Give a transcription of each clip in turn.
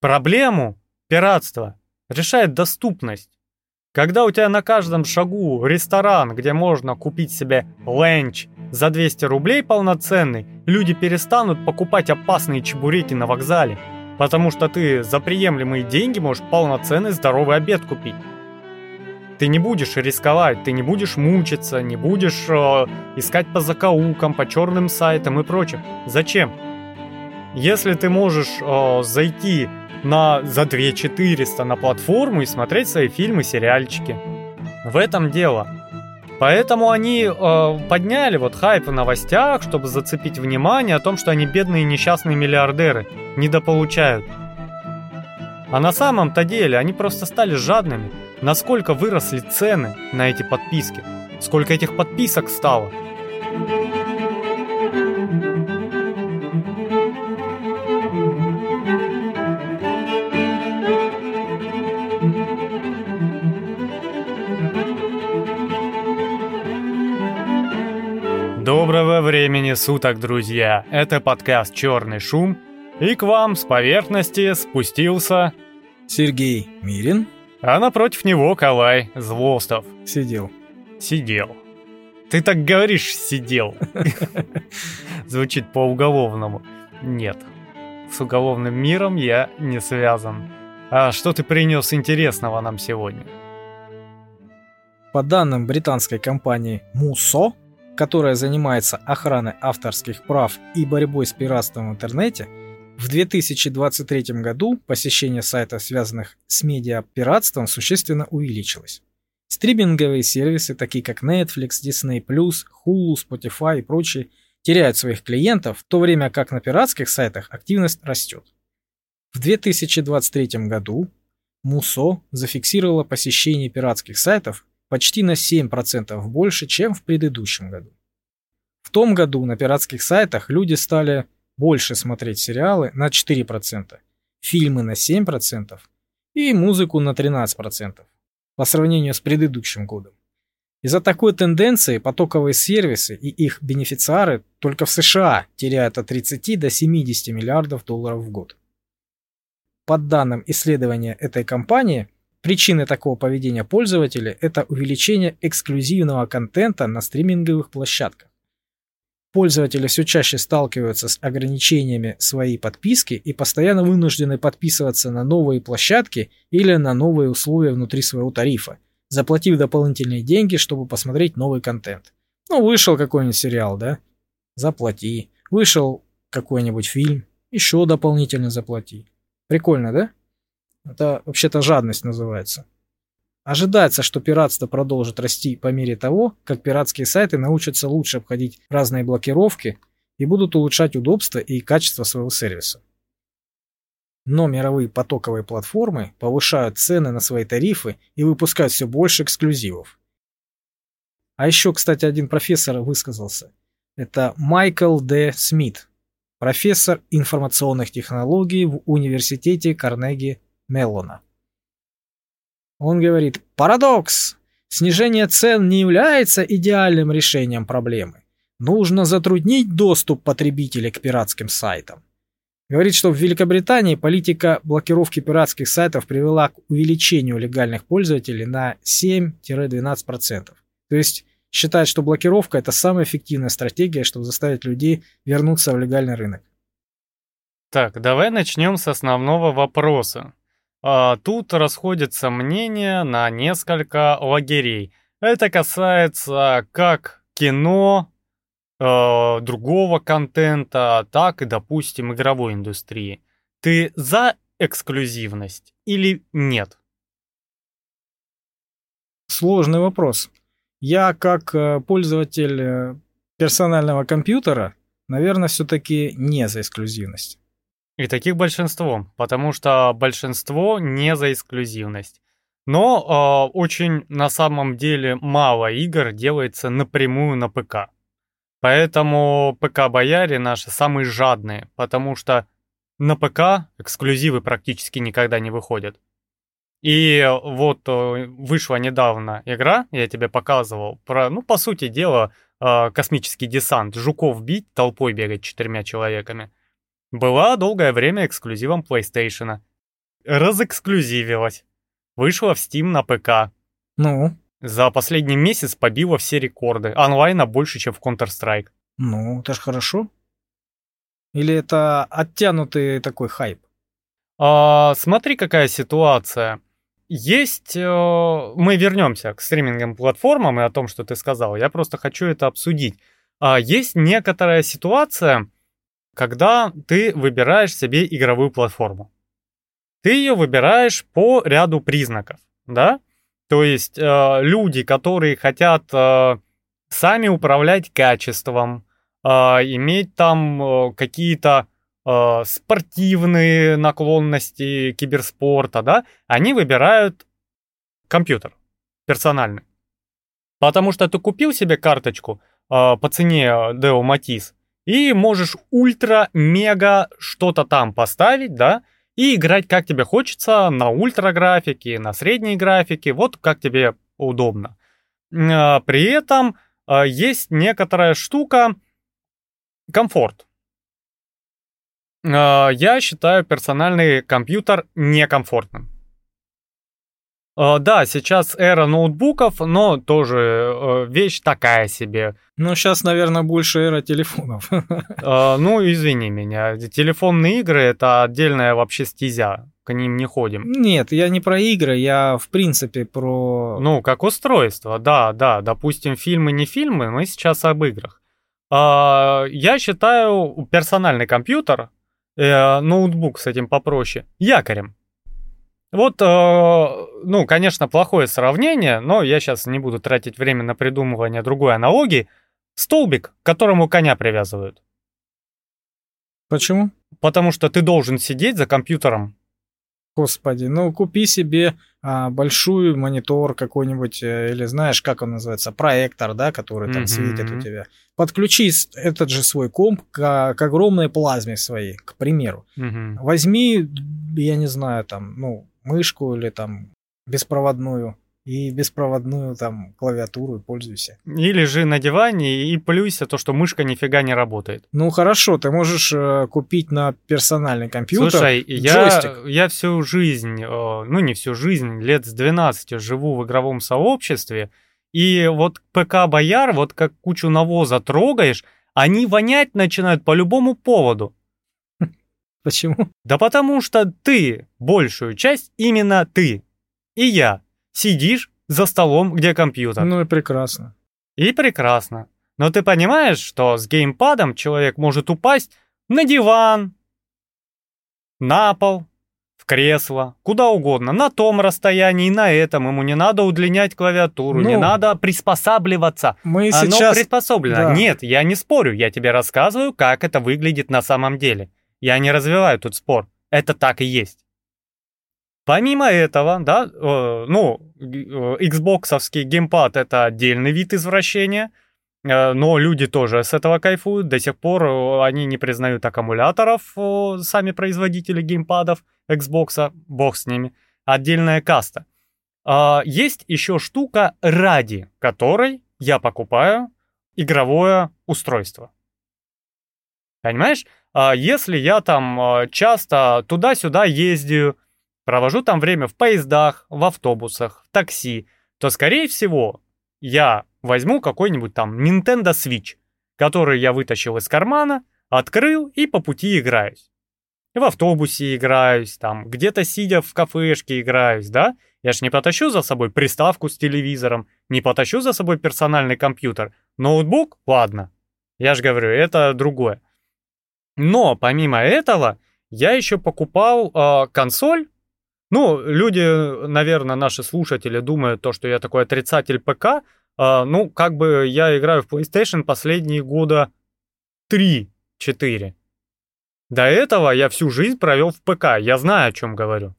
Проблему пиратства решает доступность. Когда у тебя на каждом шагу ресторан, где можно купить себе ленч за 200 рублей полноценный, люди перестанут покупать опасные чебуреки на вокзале, потому что ты за приемлемые деньги можешь полноценный здоровый обед купить. Ты не будешь рисковать, ты не будешь мучиться, не будешь э, искать по закоулкам, по черным сайтам и прочим. Зачем? Если ты можешь э, зайти на, за 2 400 на платформу и смотреть свои фильмы, сериальчики. В этом дело. Поэтому они э, подняли вот хайп в новостях, чтобы зацепить внимание о том, что они бедные несчастные миллиардеры, недополучают. А на самом-то деле они просто стали жадными. Насколько выросли цены на эти подписки? Сколько этих подписок стало? Доброго времени суток, друзья! Это подкаст «Черный шум», и к вам с поверхности спустился... Сергей Мирин. А напротив него Калай Злостов. Сидел. Сидел. Ты так говоришь «сидел». Звучит по-уголовному. Нет, с уголовным миром я не связан. А что ты принес интересного нам сегодня? По данным британской компании Мусо, которая занимается охраной авторских прав и борьбой с пиратством в интернете, в 2023 году посещение сайтов, связанных с медиапиратством, существенно увеличилось. Стриминговые сервисы, такие как Netflix, Disney+, Hulu, Spotify и прочие, теряют своих клиентов, в то время как на пиратских сайтах активность растет. В 2023 году Мусо зафиксировала посещение пиратских сайтов почти на 7% больше, чем в предыдущем году. В том году на пиратских сайтах люди стали больше смотреть сериалы на 4%, фильмы на 7% и музыку на 13% по сравнению с предыдущим годом. Из-за такой тенденции потоковые сервисы и их бенефициары только в США теряют от 30 до 70 миллиардов долларов в год. По данным исследования этой компании, Причины такого поведения пользователя – это увеличение эксклюзивного контента на стриминговых площадках. Пользователи все чаще сталкиваются с ограничениями своей подписки и постоянно вынуждены подписываться на новые площадки или на новые условия внутри своего тарифа, заплатив дополнительные деньги, чтобы посмотреть новый контент. Ну, вышел какой-нибудь сериал, да? Заплати. Вышел какой-нибудь фильм, еще дополнительно заплати. Прикольно, да? Это вообще-то жадность называется. Ожидается, что пиратство продолжит расти по мере того, как пиратские сайты научатся лучше обходить разные блокировки и будут улучшать удобство и качество своего сервиса. Но мировые потоковые платформы повышают цены на свои тарифы и выпускают все больше эксклюзивов. А еще, кстати, один профессор высказался. Это Майкл Д. Смит, профессор информационных технологий в университете Карнеги Меллона. Он говорит, парадокс! Снижение цен не является идеальным решением проблемы. Нужно затруднить доступ потребителей к пиратским сайтам. Говорит, что в Великобритании политика блокировки пиратских сайтов привела к увеличению легальных пользователей на 7-12%. То есть считает, что блокировка это самая эффективная стратегия, чтобы заставить людей вернуться в легальный рынок. Так, давай начнем с основного вопроса. А, тут расходятся мнения на несколько лагерей. Это касается как кино, э, другого контента, так и, допустим, игровой индустрии. Ты за эксклюзивность или нет? Сложный вопрос. Я как э, пользователь э, персонального компьютера, наверное, все-таки не за эксклюзивность. И таких большинство, потому что большинство не за эксклюзивность. Но э, очень на самом деле мало игр делается напрямую на ПК. Поэтому ПК-бояре наши самые жадные, потому что на ПК эксклюзивы практически никогда не выходят. И вот э, вышла недавно игра, я тебе показывал, про, ну, по сути дела, э, космический десант, жуков бить, толпой бегать четырьмя человеками – была долгое время эксклюзивом PlayStation. разэксклюзивилась. Вышла в Steam на ПК. Ну? За последний месяц побила все рекорды. Онлайна больше, чем в Counter-Strike. Ну, это ж хорошо. Или это оттянутый такой хайп? А, смотри, какая ситуация. Есть, э, мы вернемся к стриминговым платформам и о том, что ты сказал. Я просто хочу это обсудить. А, есть некоторая ситуация, когда ты выбираешь себе игровую платформу. Ты ее выбираешь по ряду признаков, да? То есть э, люди, которые хотят э, сами управлять качеством, э, иметь там э, какие-то э, спортивные наклонности киберспорта, да, они выбирают компьютер персональный. Потому что ты купил себе карточку э, по цене Deo Matiz и можешь ультра-мега что-то там поставить, да, и играть как тебе хочется на ультра графике, на средней графике, вот как тебе удобно. А, при этом а, есть некоторая штука комфорт. А, я считаю персональный компьютер некомфортным. А, да, сейчас эра ноутбуков, но тоже э, вещь такая себе. Ну, сейчас, наверное, больше эра телефонов. А, ну, извини меня, телефонные игры — это отдельная вообще стезя, к ним не ходим. Нет, я не про игры, я в принципе про... Ну, как устройство, да, да, допустим, фильмы, не фильмы, мы сейчас об играх. Я считаю персональный компьютер, э, ноутбук с этим попроще, якорем. Вот, э, ну, конечно, плохое сравнение, но я сейчас не буду тратить время на придумывание другой аналогии. Столбик, к которому коня привязывают. Почему? Потому что ты должен сидеть за компьютером. Господи, ну купи себе а, большую монитор какой-нибудь, э, или знаешь, как он называется, проектор, да, который там mm-hmm. светит у тебя. Подключи этот же свой комп к, к огромной плазме своей, к примеру. Mm-hmm. Возьми, я не знаю, там, ну, мышку или там беспроводную и беспроводную там клавиатуру и пользуйся. И лежи на диване и плюйся то, что мышка нифига не работает. Ну хорошо, ты можешь э, купить на персональный компьютер Слушай, я, я всю жизнь, э, ну не всю жизнь, лет с 12 живу в игровом сообществе, и вот ПК Бояр, вот как кучу навоза трогаешь, они вонять начинают по любому поводу. Почему? Да потому что ты, большую часть, именно ты и я, сидишь за столом, где компьютер. Ну и прекрасно. И прекрасно. Но ты понимаешь, что с геймпадом человек может упасть на диван, на пол, в кресло, куда угодно, на том расстоянии, на этом. Ему не надо удлинять клавиатуру, ну, не надо приспосабливаться. Мы Оно сейчас... приспособлено. Да. Нет, я не спорю, я тебе рассказываю, как это выглядит на самом деле. Я не развиваю тут спор. Это так и есть. Помимо этого, да, э, ну, Xboxовский геймпад это отдельный вид извращения, э, но люди тоже с этого кайфуют. До сих пор э, они не признают аккумуляторов, э, сами производители геймпадов Xbox, бог с ними. Отдельная каста. Э, есть еще штука, ради которой я покупаю игровое устройство. Понимаешь? А если я там а, часто туда-сюда ездию, провожу там время в поездах, в автобусах, в такси, то, скорее всего, я возьму какой-нибудь там Nintendo Switch, который я вытащил из кармана, открыл и по пути играюсь. В автобусе играюсь, там, где-то сидя в кафешке играюсь, да? Я ж не потащу за собой приставку с телевизором, не потащу за собой персональный компьютер. Ноутбук? Ладно. Я же говорю, это другое. Но помимо этого, я еще покупал э, консоль. Ну, люди, наверное, наши слушатели думают то, что я такой отрицатель ПК. Э, ну, как бы я играю в PlayStation последние года 3-4. До этого я всю жизнь провел в ПК, я знаю, о чем говорю.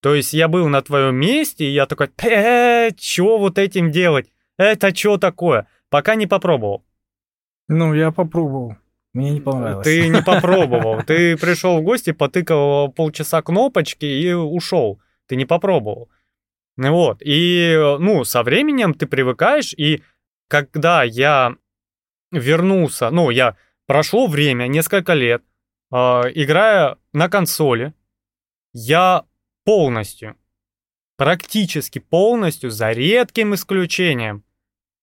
То есть я был на твоем месте, и я такой, э, что вот этим делать? Это что такое? Пока не попробовал. Ну, я попробовал. Мне не понравилось. Ты не попробовал. Ты пришел в гости, потыкал полчаса кнопочки и ушел. Ты не попробовал. Вот. И, ну, со временем ты привыкаешь, и когда я вернулся, ну, я прошло время, несколько лет, э, играя на консоли, я полностью, практически полностью, за редким исключением,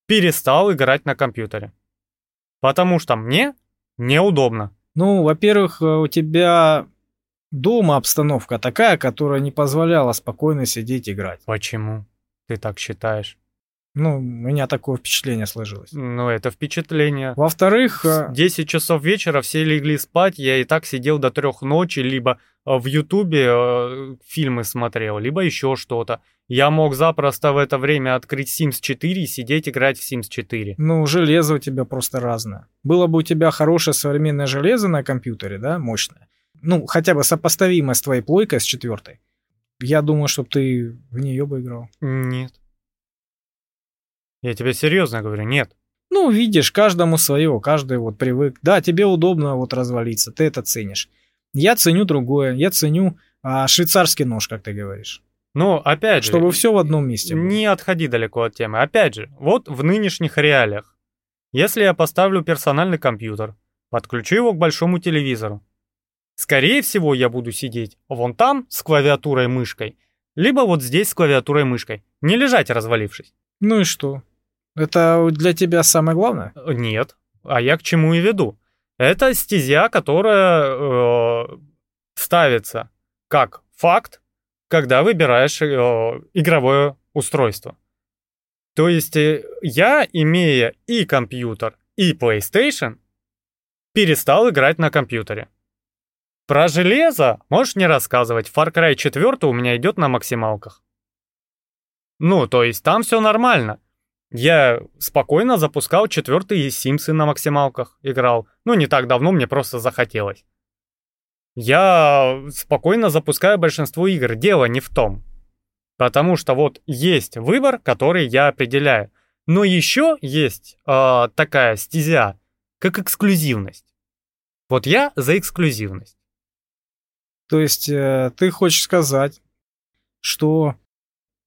перестал играть на компьютере. Потому что мне неудобно. Ну, во-первых, э, у тебя дома обстановка такая, которая не позволяла спокойно сидеть играть. Почему ты так считаешь? Ну, у меня такое впечатление сложилось. Ну, это впечатление. Во-вторых, э, 10 часов вечера все легли спать, я и так сидел до трех ночи, либо э, в Ютубе э, фильмы смотрел, либо еще что-то. Я мог запросто в это время открыть Sims 4 и сидеть играть в Sims 4. ну, железо у тебя просто разное. Было бы у тебя хорошее современное железо на компьютере, да, мощное. Ну, хотя бы сопоставимое с твоей плойкой с четвертой. Я думаю, что ты в нее бы играл. Нет. Я тебе серьезно говорю, нет. Ну, видишь, каждому свое, каждый вот привык. Да, тебе удобно вот развалиться, ты это ценишь. Я ценю другое, я ценю а, швейцарский нож, как ты говоришь. Но опять же, Чтобы все в одном месте было. не отходи далеко от темы. Опять же, вот в нынешних реалиях. Если я поставлю персональный компьютер, подключу его к большому телевизору, скорее всего я буду сидеть вон там с клавиатурой мышкой, либо вот здесь с клавиатурой мышкой, не лежать развалившись. Ну и что? Это для тебя самое главное? Э, Нет. А я к чему и веду? Это стезя, которая э, ставится как факт, когда выбираешь э, игровое устройство. То есть э, я, имея и компьютер, и PlayStation, перестал играть на компьютере. Про железо можешь не рассказывать. Far Cry 4 у меня идет на максималках. Ну, то есть там все нормально. Я спокойно запускал четвертые Симсы на максималках, играл. Ну, не так давно, мне просто захотелось. Я спокойно запускаю большинство игр, дело не в том. Потому что вот есть выбор, который я определяю. Но еще есть э, такая стезя, как эксклюзивность. Вот я за эксклюзивность. То есть э, ты хочешь сказать, что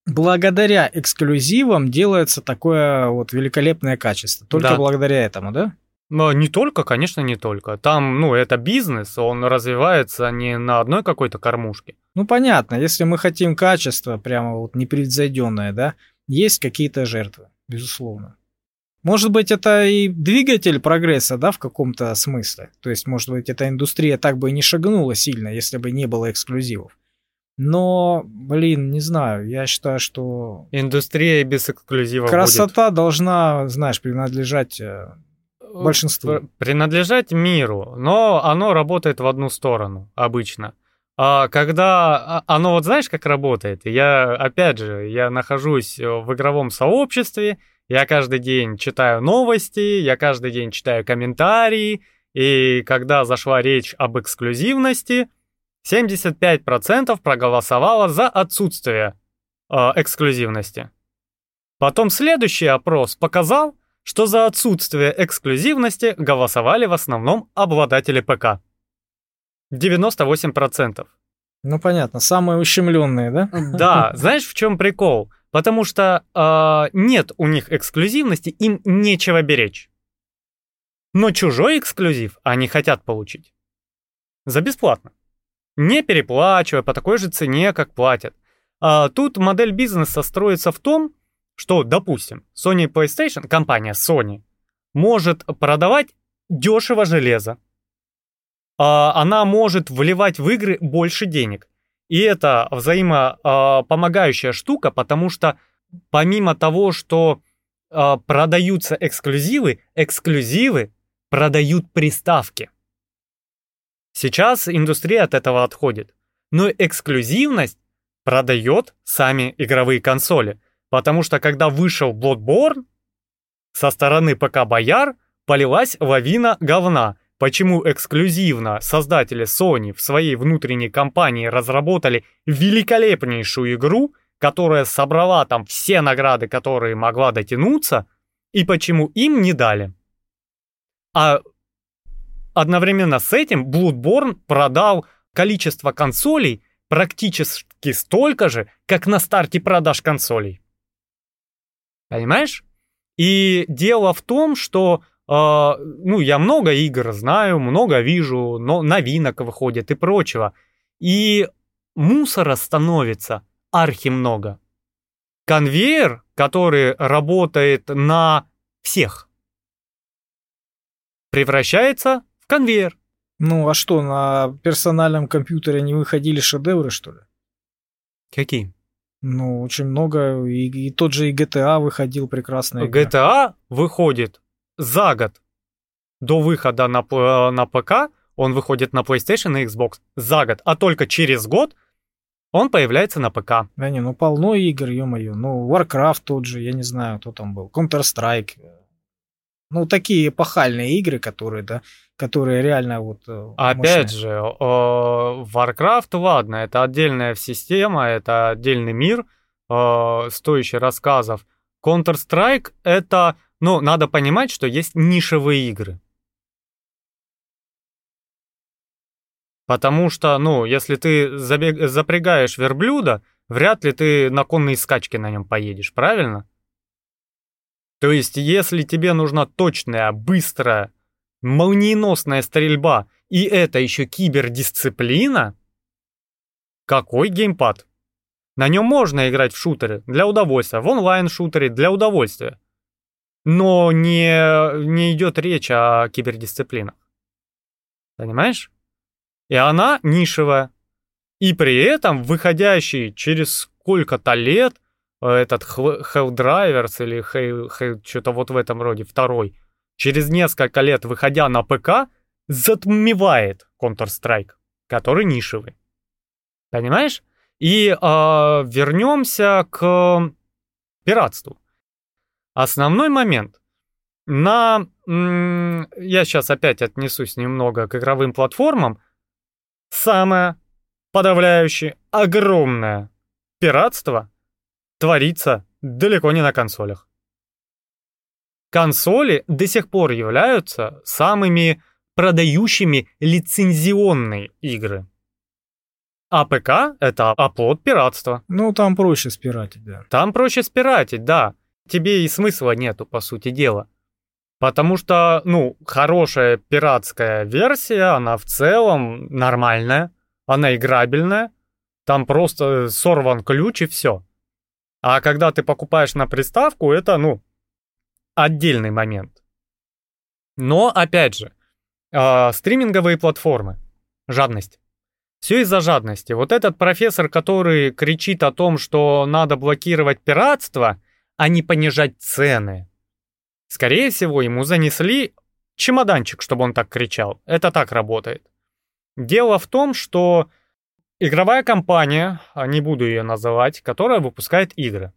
благодаря эксклюзивам делается такое вот великолепное качество. Только Да. благодаря этому, да? Но не только, конечно, не только. Там, ну, это бизнес, он развивается не на одной какой-то кормушке. Ну понятно, если мы хотим качество прямо вот непревзойденное, да, есть какие-то жертвы, безусловно. Может быть, это и двигатель прогресса, да, в каком-то смысле. То есть, может быть, эта индустрия так бы и не шагнула сильно, если бы не было эксклюзивов. Но, блин, не знаю, я считаю, что Индустрия без эксклюзива красота должна, знаешь, принадлежать э, будет большинству. пр- принадлежать миру, но оно работает в одну сторону обычно. А когда а, оно вот знаешь, как работает? Я, опять же, я нахожусь э, в игровом сообществе, я каждый день читаю новости, я каждый день читаю комментарии, и когда зашла речь об эксклюзивности, 75% проголосовало за отсутствие э, эксклюзивности. Потом следующий опрос показал, что за отсутствие эксклюзивности голосовали в основном обладатели ПК. 98%. Ну понятно, самые ущемленные, да? Да, знаешь, в чем прикол? Потому что э, нет у них эксклюзивности, им нечего беречь. Но чужой эксклюзив они хотят получить. За бесплатно. Не переплачивая по такой же цене, как платят. А тут модель бизнеса строится в том, что, допустим, Sony PlayStation, компания Sony, может продавать дешево железо. А, Она может вливать в игры больше денег. И это взаимопомогающая штука, потому что помимо того, что а, продаются эксклюзивы, эксклюзивы продают приставки. Сейчас индустрия от этого отходит. Но эксклюзивность продает сами игровые консоли. Потому что когда вышел Bloodborne, со стороны ПК Бояр полилась лавина говна. Почему эксклюзивно создатели Sony в своей внутренней компании разработали великолепнейшую игру, которая собрала там все награды, которые могла дотянуться, и почему им не дали. А одновременно с этим Bloodborne продал количество консолей практически столько же, как на старте продаж консолей. Понимаешь? И дело в том, что э, ну, я много игр знаю, много вижу, но новинок выходит и прочего. И мусора становится архи много. Конвейер, который работает на всех, превращается конвейер. Ну, а что, на персональном компьютере не выходили шедевры, что ли? Какие? Ну, очень много. И, и тот же и GTA выходил прекрасно. GTA выходит за год до выхода на, на ПК, он выходит на PlayStation и Xbox за год, а только через год он появляется на ПК. Да не, ну полно игр, ё-моё. Ну, Warcraft тот же, я не знаю, кто там был. Counter-Strike. Ну, такие эпохальные игры, которые, да, которые реально вот... Э, Опять мощные. же, Warcraft, ладно, это отдельная система, это отдельный мир, стоящий рассказов. Counter-Strike это, ну, надо понимать, что есть нишевые игры. Потому что, ну, если ты забег... запрягаешь верблюда, вряд ли ты на конные скачки на нем поедешь, правильно? То есть, если тебе нужна точная, быстрая, молниеносная стрельба, и это еще кибердисциплина, какой геймпад? На нем можно играть в шутеры для удовольствия, в онлайн-шутере для удовольствия. Но не, не идет речь о кибердисциплинах. Понимаешь? И она нишевая. И при этом выходящий через сколько-то лет этот Helldivers или Hell, Hell, что-то вот в этом роде, второй, через несколько лет, выходя на ПК, затмевает Counter-Strike, который нишевый. Понимаешь? И э, вернемся к пиратству. Основной момент. На... Я сейчас опять отнесусь немного к игровым платформам самое подавляющее, огромное пиратство творится далеко не на консолях. Консоли до сих пор являются самыми продающими лицензионные игры. А ПК — это оплот пиратства. Ну, там проще спиратить, да. Там проще спиратить, да. Тебе и смысла нету, по сути дела. Потому что, ну, хорошая пиратская версия, она в целом нормальная, она играбельная, там просто сорван ключ и все. А когда ты покупаешь на приставку, это, ну, отдельный момент. Но, опять же, э, стриминговые платформы, жадность. Все из-за жадности. Вот этот профессор, который кричит о том, что надо блокировать пиратство, а не понижать цены – Скорее всего, ему занесли чемоданчик, чтобы он так кричал. Это так работает. Дело в том, что игровая компания, а не буду ее называть, которая выпускает игры.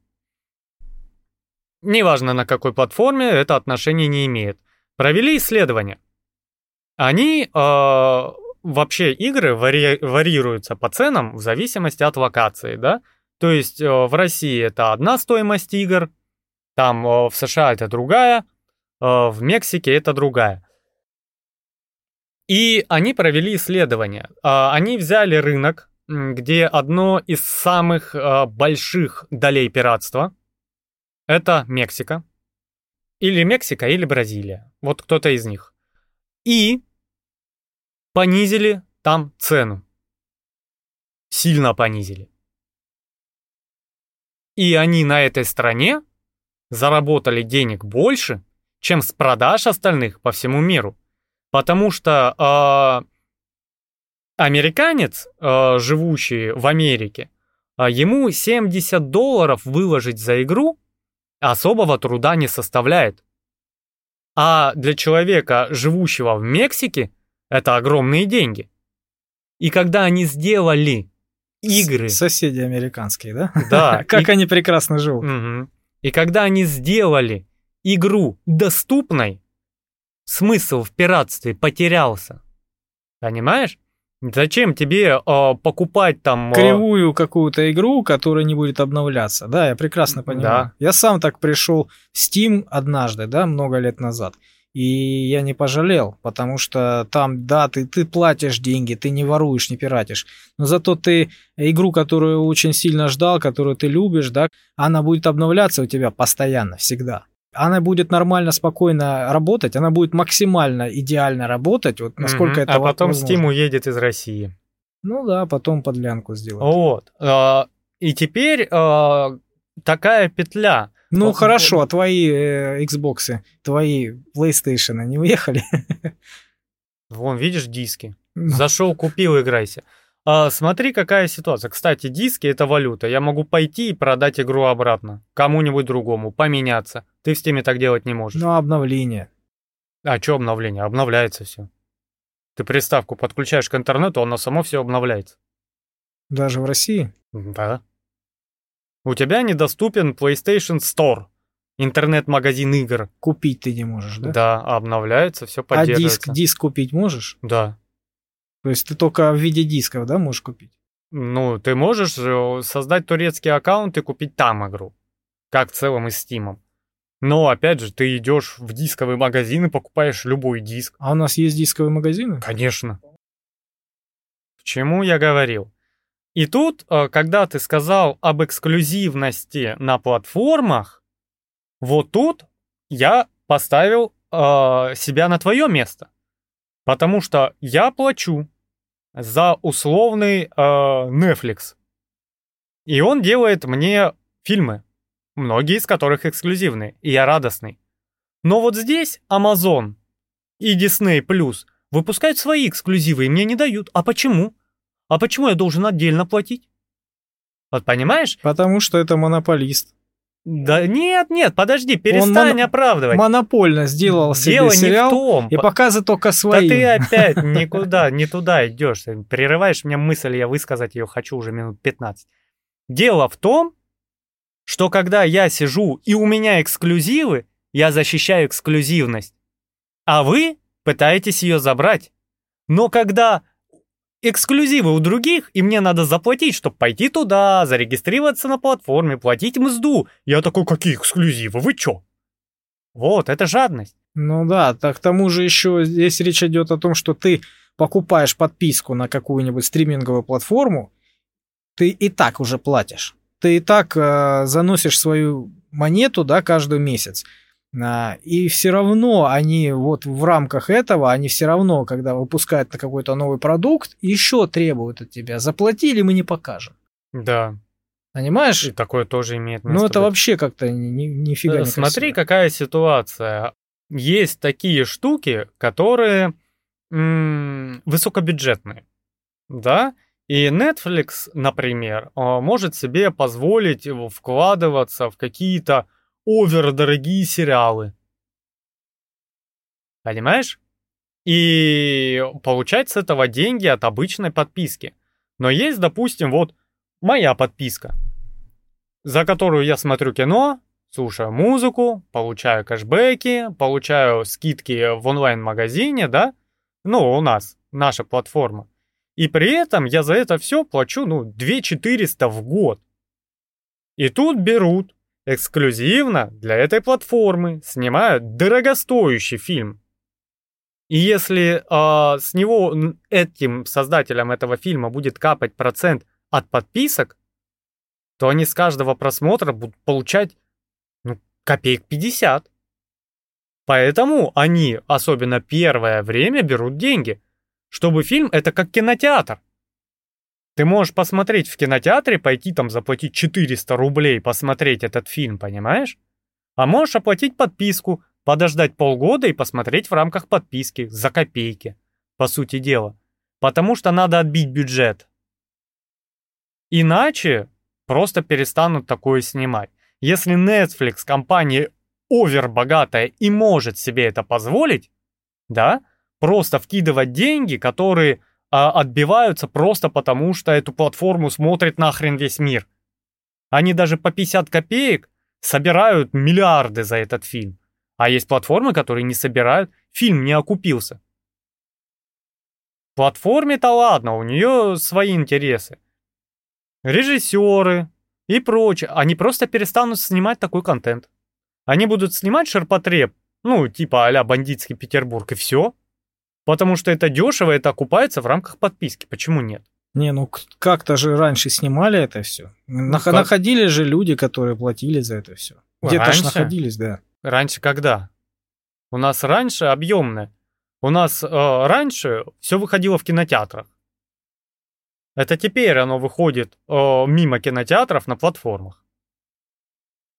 Неважно на какой платформе, это отношение не имеет. Провели исследование. Они э, вообще игры вари, варьируются по ценам в зависимости от локации, да? То есть э, в России это одна стоимость игр, там э, в США это другая, э, в Мексике это другая. И они провели исследование. А, они взяли рынок, где одно из самых э, больших долей пиратства – это Мексика. Или Мексика, или Бразилия. Вот кто-то из них. И понизили там цену. Сильно понизили. И они на этой стране заработали денег больше, чем с продаж остальных по всему миру. Потому что э, американец, э, живущий в Америке, э, ему 70 долларов выложить за игру особого труда не составляет. А для человека, живущего в Мексике, это огромные деньги. И когда они сделали игры... Соседи американские, да? Да. Как они прекрасно живут. И когда они сделали игру доступной, смысл в пиратстве потерялся. Понимаешь? Зачем тебе э, покупать там... Э... Кривую какую-то игру, которая не будет обновляться. Да, я прекрасно понимаю. Да. Я сам так пришел в Steam однажды, да, много лет назад. И я не пожалел, потому что там, да, ты, ты платишь деньги, ты не воруешь, не пиратишь. Но зато ты игру, которую очень сильно ждал, которую ты любишь, да, она будет обновляться у тебя постоянно, всегда. Она будет нормально, спокойно работать, она будет максимально идеально работать, вот насколько угу. это А потом возможно. Steam уедет из России. Ну да, потом подлянку сделать. Вот. А, И теперь а, такая петля. Ну Вот, хорошо, а твои э, Xbox, твои PlayStation не уехали? Вон, видишь, диски. Зашел, купил, играйся. А, смотри, какая ситуация. Кстати, диски это валюта. Я могу пойти и продать игру обратно. Кому-нибудь другому, поменяться. Ты в Steam так делать не можешь. Ну, обновление. А что обновление? Обновляется все. Ты приставку подключаешь к интернету, оно само все обновляется. Даже в России? Да. У тебя недоступен PlayStation Store. Интернет-магазин игр. Купить ты не можешь, да? Да, обновляется, все А поддерживается. диск, диск купить можешь? Да. То есть ты только в виде дисков, да, можешь купить? Ну, ты можешь э, создать турецкий аккаунт и купить там игру. Как в целом и с Steam. Но, опять же, ты идешь в дисковый магазин и покупаешь любой диск. А у нас есть дисковые магазины? Конечно. К чему я говорил? И тут, э, когда ты сказал об эксклюзивности на платформах, вот тут я поставил э, себя на твое место. Потому что я плачу за условный э, Netflix. И он делает мне фильмы, многие из которых эксклюзивные, и я радостный. Но вот здесь Amazon и Disney Plus выпускают свои эксклюзивы и мне не дают. А почему? А почему я должен отдельно платить? Вот понимаешь? Потому что это монополист. Да нет, нет, подожди, перестань моно- оправдывать. Монопольно сделал себе Дело не в сериал том. и По- показывает только Да свои. ты опять никуда, не туда идешь. Прерываешь мне мысль, я высказать ее хочу уже минут 15. Дело в том, что когда я сижу и у меня эксклюзивы, я защищаю эксклюзивность. А вы пытаетесь ее забрать. Но когда эксклюзивы у других, и мне надо заплатить, чтобы пойти туда, зарегистрироваться на платформе, платить мзду, я такой, какие эксклюзивы, вы чё? Вот, это жадность. Ну да, так к тому же еще здесь речь идет о том, что ты покупаешь подписку на какую-нибудь стриминговую платформу, ты и так уже платишь. Ты и так э, заносишь свою монету, да, каждый месяц. А, и все равно они вот в рамках этого, они все равно, когда выпускают на какой-то новый продукт, еще требуют от тебя. Заплатили, мы не покажем. Да, Понимаешь? и такое тоже имеет место Ну это быть. вообще как-то ни, ни- нифига не Смотри, красиво. какая ситуация. Есть такие штуки, которые м, высокобюджетные, да? И Netflix, например, а, может себе позволить вкладываться в какие-то овердорогие сериалы. Понимаешь? И получать с этого деньги от обычной подписки. Но есть, допустим, вот моя подписка, за которую я смотрю кино, слушаю музыку, получаю кэшбэки, получаю скидки в онлайн-магазине, да? Ну, у нас, наша платформа. И при этом я за это все плачу, ну, 2400 в год. И тут берут эксклюзивно для этой платформы, снимают дорогостоящий фильм. И если а, с него этим создателям этого фильма будет капать процент от подписок, то они с каждого просмотра будут получать ну, копеек 50. Поэтому они, особенно первое время, берут деньги, чтобы фильм это как кинотеатр. Ты можешь посмотреть в кинотеатре, пойти там заплатить 400 рублей, посмотреть этот фильм, понимаешь? А можешь оплатить подписку, подождать полгода и посмотреть в рамках подписки за копейки, по сути дела. Потому что надо отбить бюджет. Иначе просто перестанут такое снимать. Если Netflix компания овербогатая и может себе это позволить, да, просто вкидывать деньги, которые а, отбиваются просто потому, что эту платформу смотрит нахрен весь мир. Они даже по 50 копеек собирают миллиарды за этот фильм. А есть платформы, которые не собирают, фильм не окупился. Платформе-то ладно, у нее свои интересы. Режиссеры и прочее, они просто перестанут снимать такой контент. Они будут снимать ширпотреб, ну, типа а-ля бандитский Петербург, и все. Потому что это дешево, это окупается в рамках подписки. Почему нет? Не, ну как-то же раньше снимали это все. как? Находились же люди, которые платили за это все. Где-то ж Раньше? находились, да. Раньше когда? У нас раньше объемное. У нас э, раньше все выходило в кинотеатрах. Это теперь оно выходит э, мимо кинотеатров на платформах.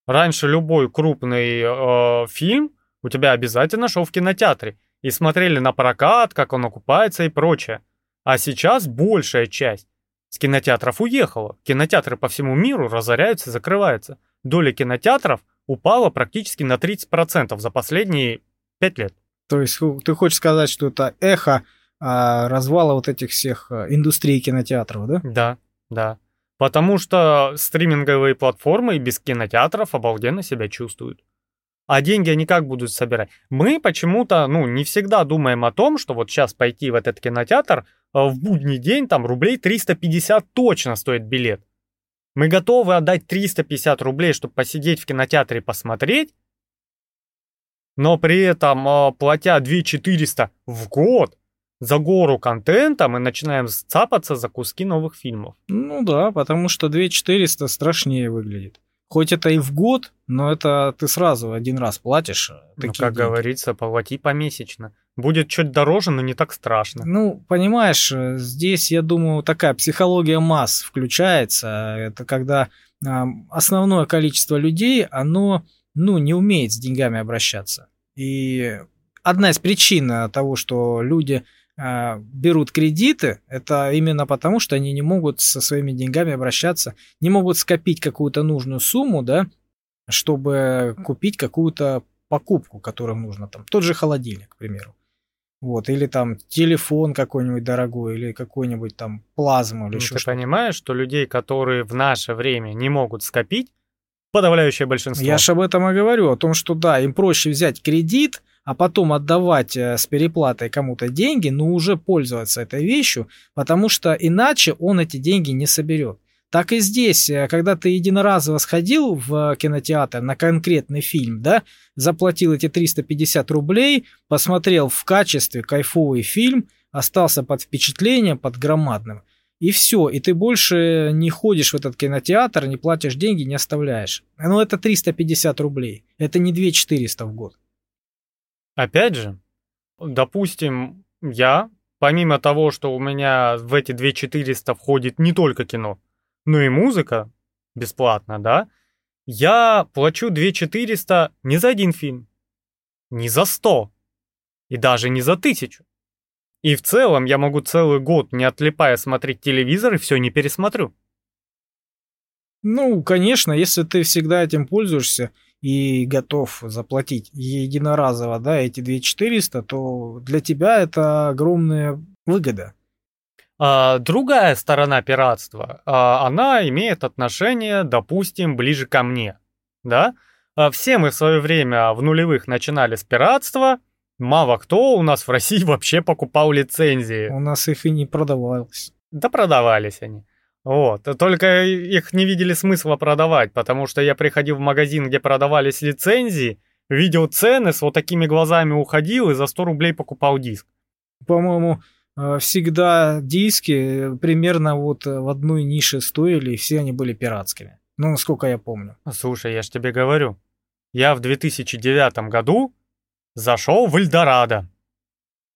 Раньше любой крупный э, фильм у тебя обязательно шел в кинотеатре и смотрели на прокат, как он окупается и прочее. А сейчас большая часть с кинотеатров уехала. Кинотеатры по всему миру разоряются и закрываются. Доля кинотеатров упала практически на 30% за последние 5 лет. То есть ты хочешь сказать, что это эхо а, развала вот этих всех а, индустрий кинотеатров, да? Да, да. Потому что стриминговые платформы без кинотеатров обалденно себя чувствуют. А деньги они как будут собирать? Мы почему-то, ну, не всегда думаем о том, что вот сейчас пойти в этот кинотеатр а, в будний день, там, рублей 350 точно стоит билет. Мы готовы отдать 350 рублей, чтобы посидеть в кинотеатре и посмотреть, но при этом, а, платя 2400 в год за гору контента, мы начинаем цапаться за куски новых фильмов. Ну да, потому что 2400 страшнее выглядит. Хоть это и в год, но это ты сразу один раз платишь. Э, ну, как деньги. говорится, плати помесячно. Будет чуть дороже, но не так страшно. Ну, понимаешь, э, здесь, я думаю, такая психология масс включается. Это когда э, основное количество людей, оно ну, не умеет с деньгами обращаться. И одна из причин того, что люди э, берут кредиты, это именно потому, что они не могут со своими деньгами обращаться, не могут скопить какую-то нужную сумму, да, чтобы купить какую-то покупку, которую нужно, там, тот же холодильник, к примеру. Вот, или там телефон какой-нибудь дорогой, или какой-нибудь там плазму, или ну, еще ты. Ты понимаешь, что людей, которые в наше время не могут скопить, подавляющее большинство. Я же об этом и говорю, о том, что да, им проще взять кредит, а потом отдавать э, с переплатой кому-то деньги, но уже пользоваться этой вещью, потому что иначе он эти деньги не соберет. Так и здесь, э, когда ты единоразово сходил в кинотеатр на конкретный фильм, да, заплатил эти 350 рублей, посмотрел в качестве кайфовый фильм, остался под впечатлением, под громадным – и все, и ты больше не ходишь в этот кинотеатр, не платишь деньги, не оставляешь. Ну это 350 рублей, это не 2400 в год. Опять же, допустим, я, помимо того, что у меня в эти 2400 входит не только кино, но и музыка, бесплатно, да, я плачу 2400 не за один фильм, не за 100 и даже не за 1000. И в целом я могу целый год, не отлипая, смотреть телевизор и все не пересмотрю. Ну, конечно, если ты всегда этим пользуешься и готов заплатить единоразово, да, эти 2400, то для тебя это огромная выгода. А, другая сторона пиратства, а, она имеет отношение, допустим, ближе ко мне, да? А все мы в свое время в нулевых начинали с пиратства, Мало кто у нас в России вообще покупал лицензии. У нас их и не продавалось. Да продавались они. Вот, только их не видели смысла продавать, потому что я приходил в магазин, где продавались лицензии, видел цены, с вот такими глазами уходил и за 100 рублей покупал диск. По-моему, э, всегда диски примерно вот в одной нише стоили, и все они были пиратскими. Ну, насколько я помню. Слушай, я ж тебе говорю, я в 2009 году зашел в Эльдорадо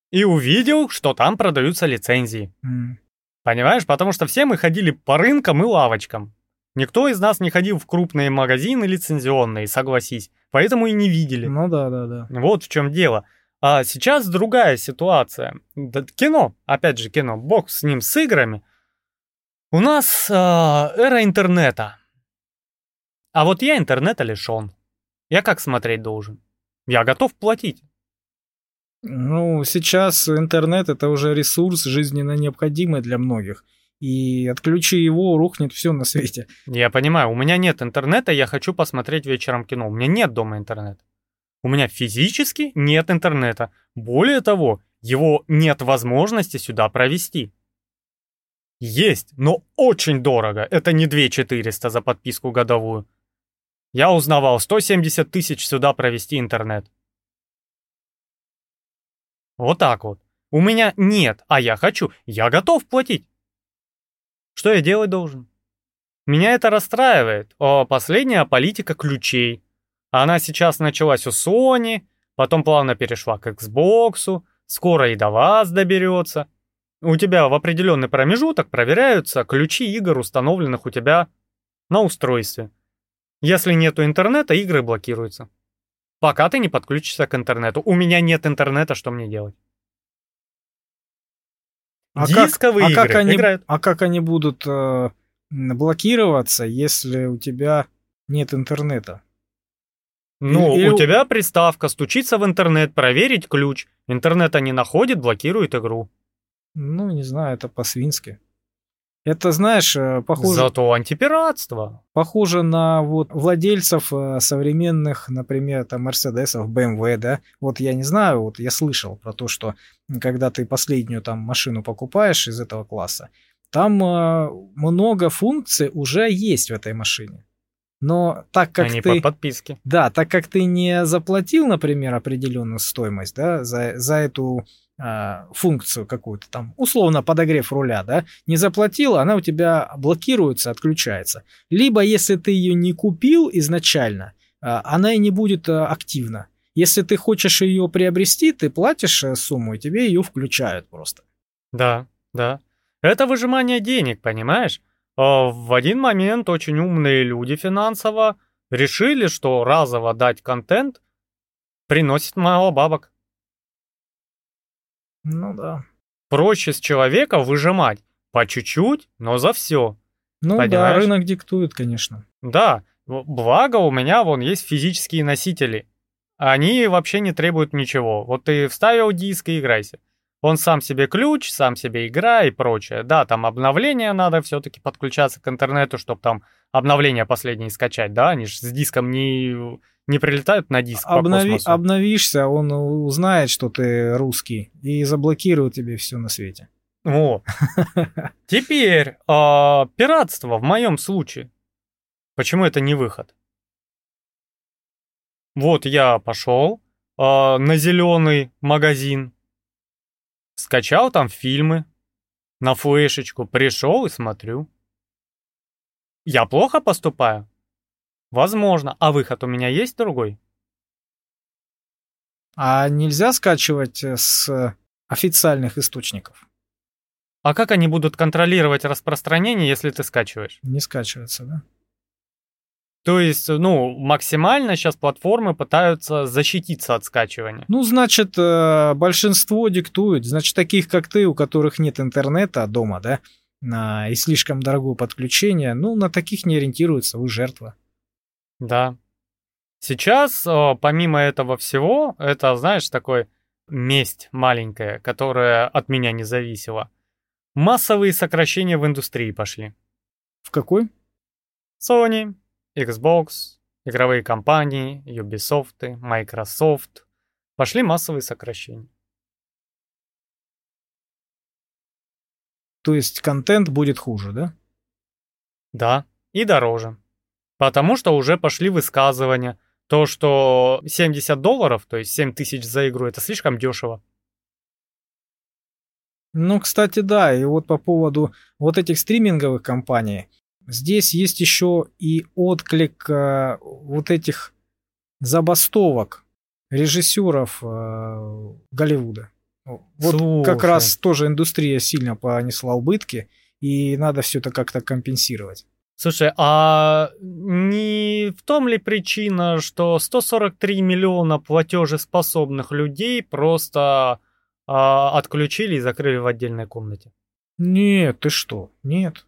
и увидел, что там продаются лицензии. Mm. Понимаешь, потому что все мы ходили по рынкам и лавочкам. Никто из нас не ходил в крупные магазины лицензионные, согласись. Поэтому и не видели. Ну да, да, да. Вот в чем дело. А сейчас другая ситуация. Кино, опять же кино, бог с ним, с играми. У нас э, эра интернета. А вот я интернета лишен. Я как смотреть должен? Я готов платить. Ну, сейчас интернет это уже ресурс жизненно необходимый для многих. И отключи его, рухнет все на свете. Я понимаю, у меня нет интернета, я хочу посмотреть вечером кино. У меня нет дома интернета. У меня физически нет интернета. Более того, его нет возможности сюда провести. Есть, но очень дорого. Это не 2 400 за подписку годовую. Я узнавал, 170 тысяч сюда провести интернет. Вот так вот. У меня нет, а я хочу. Я готов платить. Что я делать должен? Меня это расстраивает. О, последняя политика ключей. Она сейчас началась у Sony, потом плавно перешла к Xbox, скоро и до вас доберется. у тебя в определенный промежуток проверяются ключи игр, установленных у тебя на устройстве. Если нету интернета, игры блокируются. Пока ты не подключишься к интернету. У меня нет интернета, что мне делать? А Дисковые как, а игры как они, играют. а как они будут э, блокироваться, если у тебя нет интернета? Ну, Или- у тебя приставка, стучится в интернет, проверить ключ. Интернета не находит, блокирует игру. Ну, не знаю, это по-свински. Это, знаешь, э, похоже, Зато антипиратство. похоже на вот владельцев э, современных, например, там Мерседесов, BMW, да. Вот я не знаю, вот я слышал про то, что когда ты последнюю там машину покупаешь из этого класса, там э, много функций уже есть в этой машине. Но так как Они ты... по подписке. Да, так как ты не заплатил, например, определенную стоимость, да, за, за эту функцию какую-то там, условно подогрев руля, да, не заплатил, она у тебя блокируется, отключается. Либо, если ты ее не купил изначально, а, она и не будет а, активна. Если ты хочешь ее приобрести, ты платишь э, сумму, и тебе ее включают просто. Да, да. Это выжимание денег, понимаешь? А В один момент очень умные люди финансово решили, что разово дать контент приносит мало бабок. Ну да. Проще с человека выжимать по чуть-чуть, но за все. Ну да, Понимаешь? рынок диктует, конечно. Да, благо у меня вон есть физические носители. Они вообще не требуют ничего. Вот ты вставил диск и играйся. Он сам себе ключ, сам себе игра и прочее. Да, там обновления надо все-таки подключаться к интернету, чтобы там обновления последние скачать, да? Они же с диском не, не прилетают на диск по Обнови- космосу. обновишься, он узнает, что ты русский, и заблокирует тебе все на свете. О. Теперь а, пиратство в моем случае. Почему это не выход? Вот я пошел а, на зеленый магазин, скачал там фильмы на флешечку, пришел и смотрю. Я плохо поступаю? Возможно. А выход у меня есть другой? А нельзя скачивать э, с официальных источников? А как они будут контролировать распространение, если ты скачиваешь? Не скачивается, да? То есть, ну, максимально сейчас платформы пытаются защититься от скачивания. Ну, значит, э, большинство диктует. Значит, таких, как ты, у которых нет интернета дома, да, и слишком дорогое подключение, ну, на таких не ориентируются, вы жертва. Да. Сейчас, помимо этого всего, это, знаешь, такой месть маленькая, которая от меня не зависела. Массовые сокращения в индустрии пошли. В какой? Sony, Xbox, игровые компании, Ubisoft, Microsoft. Пошли массовые сокращения. То есть контент будет хуже, да? Да, и дороже. Потому что уже пошли высказывания. То, что 70 долларов, то есть 7 тысяч за игру, это слишком дешево. Ну, кстати, да, и вот по поводу вот этих стриминговых компаний, здесь есть еще и отклик э, вот этих забастовок режиссеров э, Голливуда. Вот как Слушай. раз тоже индустрия сильно понесла убытки, и надо все это как-то компенсировать. Слушай, а не в том ли причина, что 143 миллиона платежеспособных людей просто а, отключили и закрыли в отдельной комнате? Нет, ты что? Нет.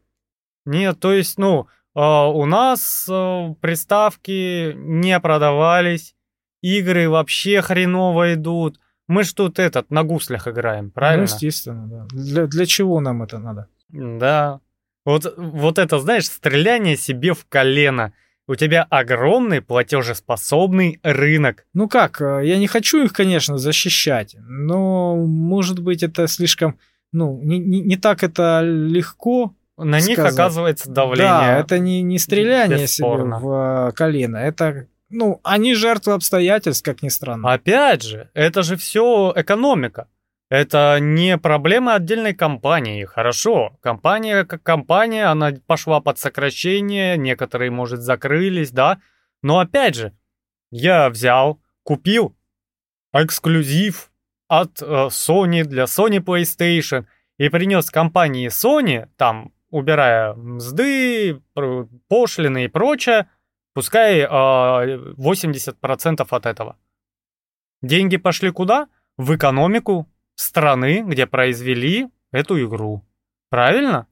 Нет, то есть, ну, а, у нас а, приставки не продавались, игры вообще хреново идут. Мы ж тут этот, на гуслях играем, Ну, правильно? естественно, да. Для, для чего нам это надо? Да. Вот, вот это, знаешь, стреляние себе в колено. У тебя огромный платежеспособный рынок. Ну как, э, я не хочу их, конечно, защищать, но, может быть, это слишком, ну, не, не, не так это легко. На них Сказать. оказывается давление. Да, это не, не стреляние себе в э, колено, это, ну, они жертвы обстоятельств, как ни странно. Опять же, это же все экономика. Это не проблема отдельной компании. Хорошо, компания как компания, она пошла под сокращение, некоторые, может, закрылись, да. Но опять же, я взял, купил эксклюзив от э, Sony для Sony PlayStation и принес компании Sony, там, убирая мзды, пошлины и прочее, пускай э, 80% от этого. Деньги пошли куда? В экономику страны, где произвели эту игру. Правильно?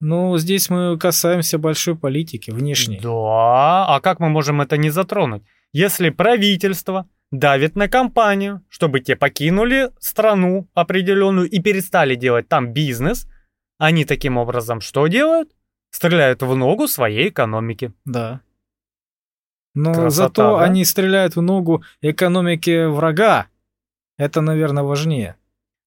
Ну, здесь мы касаемся большой политики, внешней. Да, а как мы можем это не затронуть? Если правительство давит на компанию, чтобы те покинули страну определенную и перестали делать там бизнес, они таким образом что делают? Стреляют в ногу своей экономики. Да. Но Красота, зато да? они стреляют в ногу экономике врага. Это, наверное, важнее.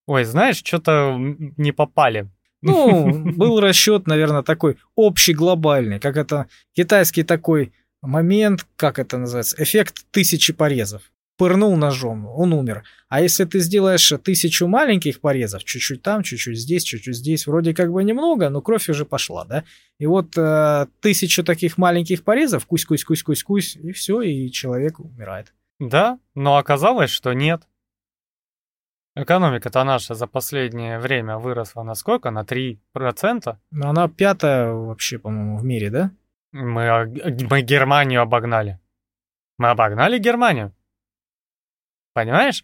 Ой, знаешь, что-то не попали. Ну, был расчет, наверное, такой общий глобальный, как это китайский такой момент, как это называется, эффект тысячи порезов. Пырнул ножом, он умер. А если ты сделаешь тысячу маленьких порезов, чуть-чуть там, чуть-чуть здесь, чуть-чуть здесь, вроде как бы немного, но кровь уже пошла, да? И вот э, тысячу таких маленьких порезов, кусь-кусь-кусь-кусь-кусь, и все, и человек умирает. Да, но оказалось, что нет. Экономика-то наша за последнее время выросла на сколько? На 3%? Ну, она пятая вообще, по-моему, в мире, да? Мы, мы Германию обогнали. Мы обогнали Германию. Понимаешь?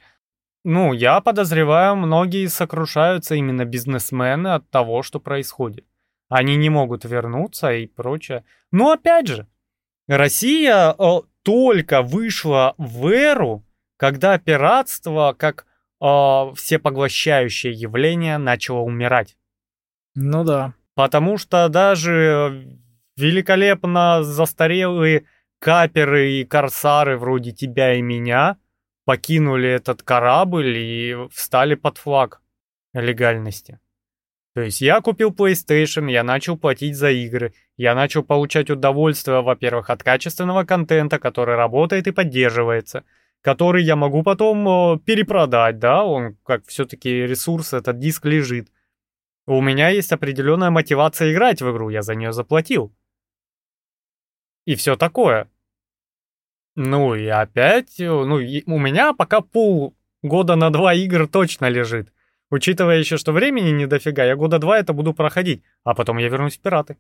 Ну, я подозреваю, многие сокрушаются именно бизнесмены от того, что происходит. Они не могут вернуться и прочее. Но опять же, Россия о, только вышла в эру, когда пиратство как э, всепоглощающее явление начало умирать. Ну да. Потому что даже великолепно застарелые каперы и корсары вроде тебя и меня покинули этот корабль и встали под флаг легальности. То есть я купил PlayStation, я начал платить за игры, я начал получать удовольствие, во-первых, от качественного контента, который работает и поддерживается – который я могу потом перепродать, да, он как все-таки ресурс, этот диск лежит. У меня есть определенная мотивация играть в игру, я за нее заплатил. И все такое. Ну и опять, ну у меня пока полгода на два игр точно лежит. Учитывая еще, что времени не дофига, я года два это буду проходить, а потом я вернусь в пираты.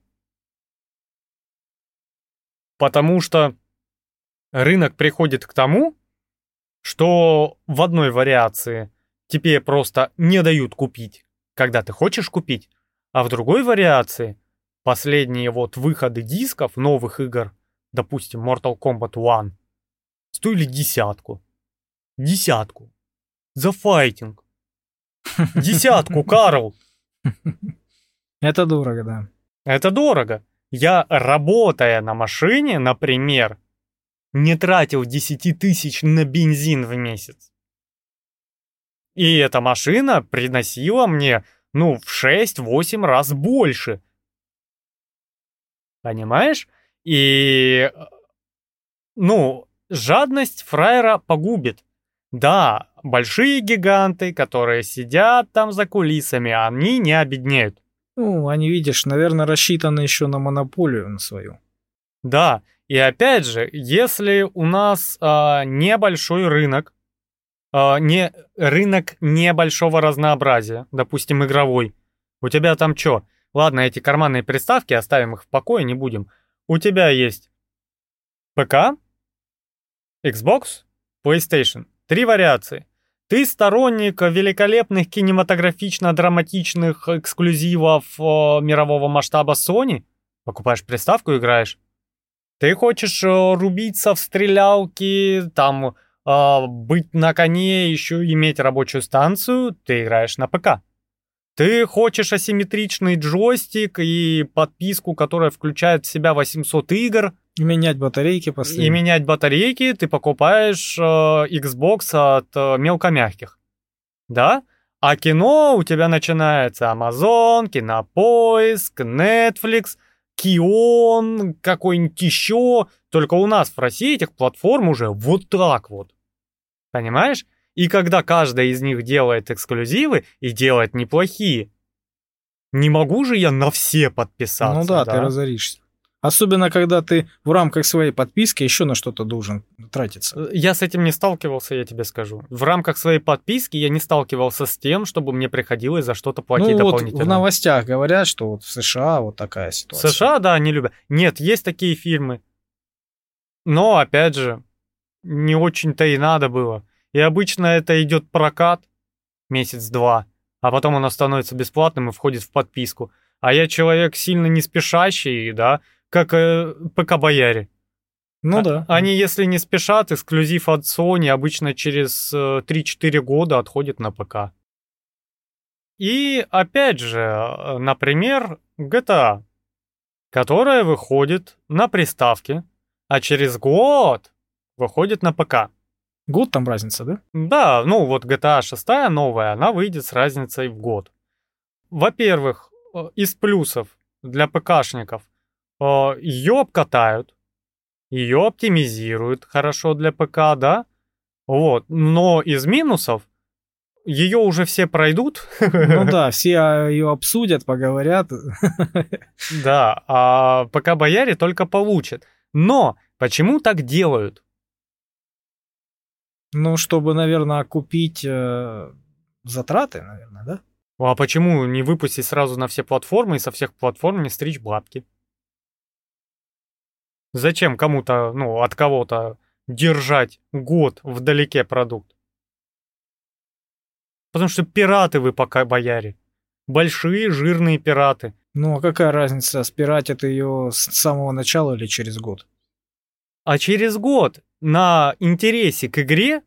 Потому что рынок приходит к тому, что в одной вариации тебе просто не дают купить, когда ты хочешь купить, а в другой вариации последние вот выходы дисков новых игр, допустим, Mortal Kombat 1, стоили десятку. Десятку. За файтинг. Десятку, Карл. Это дорого, да. Это дорого. Я, работая на машине, например, не тратил 10 тысяч на бензин в месяц. И эта машина приносила мне, ну, в 6-8 раз больше. Понимаешь? И, ну, жадность фраера погубит. Да, большие гиганты, которые сидят там за кулисами, они не обеднеют. Ну, они, видишь, наверное, рассчитаны еще на монополию на свою. Да, и опять же, если у нас а, небольшой рынок, а, не, рынок небольшого разнообразия, допустим, игровой, у тебя там что? Ладно, эти карманные приставки, оставим их в покое, не будем. У тебя есть ПК, Xbox, PlayStation. Три вариации. Ты сторонник великолепных кинематографично-драматичных эксклюзивов э, мирового масштаба Sony? Покупаешь приставку, играешь. Ты хочешь э, рубиться в стрелялки, там э, быть на коне, еще иметь рабочую станцию, ты играешь на ПК. Ты хочешь асимметричный джойстик и подписку, которая включает в себя 800 игр. И менять батарейки постоянно. И менять батарейки ты покупаешь э, Xbox от э, мелкомягких. Да? А кино у тебя начинается Amazon, Кинопоиск, Netflix – Кион, какой-нибудь еще. Только у нас в России этих платформ уже вот так вот. Понимаешь? И когда каждая из них делает эксклюзивы и делает неплохие, не могу же я на все подписаться. Ну да, да? ты разоришься. Особенно, когда ты в рамках своей подписки еще на что-то должен тратиться. Я с этим не сталкивался, я тебе скажу. В рамках своей подписки я не сталкивался с тем, чтобы мне приходилось за что-то платить ну, вот дополнительно. в новостях говорят, что вот в США вот такая В ситуация. США, да, они любят. Нет, есть такие фильмы. Но, опять же, не очень-то и надо было. И обычно это идет прокат месяц-два, а потом оно становится бесплатным и входит в подписку. А я человек сильно не спешащий, да, как э, ПК-бояре. Ну А- да. Они, если не спешат, эксклюзив от Sony обычно через э, 3-4 года отходит на ПК. И опять же, э, например, GTA, которая выходит на приставке, а через год выходит на ПК. Год там разница, да? Да, ну вот GTA 6 новая, она выйдет с разницей в год. Во-первых, э, из плюсов для ПКшников ее обкатают, ее оптимизируют хорошо для ПК, да? Вот, но из минусов ее уже все пройдут, Ну да, все ее обсудят, поговорят. да, а ПК-бояре только получат. Но почему так делают? Ну, чтобы, наверное, окупить э, затраты, наверное, да? А почему не выпустить сразу на все платформы и со всех платформ не стричь бабки? Зачем кому-то, ну, от кого-то держать год вдалеке продукт? Потому что пираты вы пока бояре. Большие жирные пираты. Ну, а какая разница, спиратит ее с самого начала или через год? А через год на интересе к игре,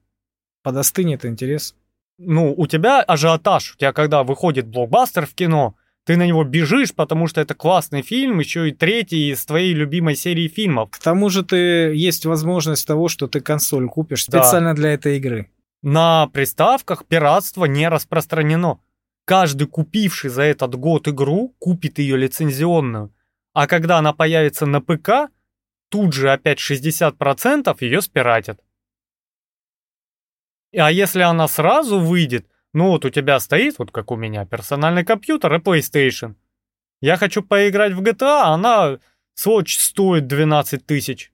Подостынет интерес. ну, у тебя ажиотаж. У тебя когда выходит блокбастер в кино, ты на него бежишь, потому что это классный фильм, еще и третий из твоей любимой серии фильмов. К тому же ты есть возможность того, что ты консоль купишь Да. специально для этой игры. На приставках пиратство не распространено. Каждый купивший за этот год игру купит ее лицензионную. А когда она появится на ПК, тут же опять 60% ее спиратят. А если она сразу выйдет, ну вот у тебя стоит, вот как у меня, персональный компьютер и PlayStation. Я хочу поиграть в GTA, а она, сволочь, стоит 12 тысяч.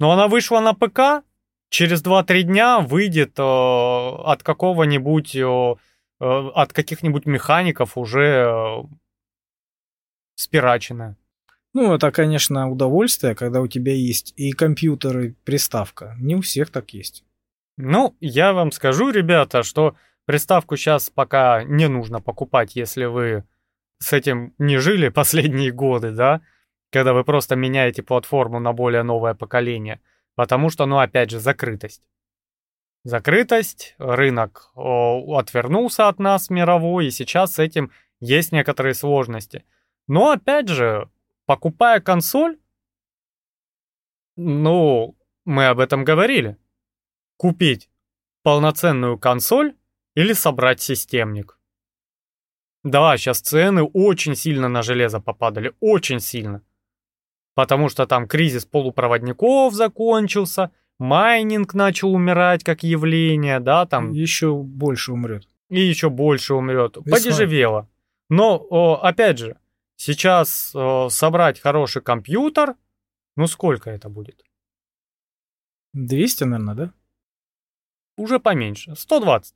Но она вышла на ПК, через 2-3 дня выйдет э, от какого-нибудь, э, э, от каких-нибудь механиков уже э, спираченная. Ну, это, конечно, удовольствие, когда у тебя есть и компьютер, и приставка. Не у всех так есть. Ну, я вам скажу, ребята, что приставку сейчас пока не нужно покупать, если вы с этим не жили последние годы, да, когда вы просто меняете платформу на более новое поколение, потому что, ну, опять же, закрытость. Закрытость, рынок о, отвернулся от нас мировой, и сейчас с этим есть некоторые сложности. Но, опять же, покупая консоль, ну, мы об этом говорили. Купить полноценную консоль или собрать системник. Да, сейчас цены очень сильно на железо попадали, очень сильно. Потому что там кризис полупроводников закончился, майнинг начал умирать как явление, да, там Еще больше умрет. и еще больше умрет. Весной. Подешевело. Но, опять же, сейчас собрать хороший компьютер, ну сколько это будет? 200, наверное, да? Уже поменьше, 120.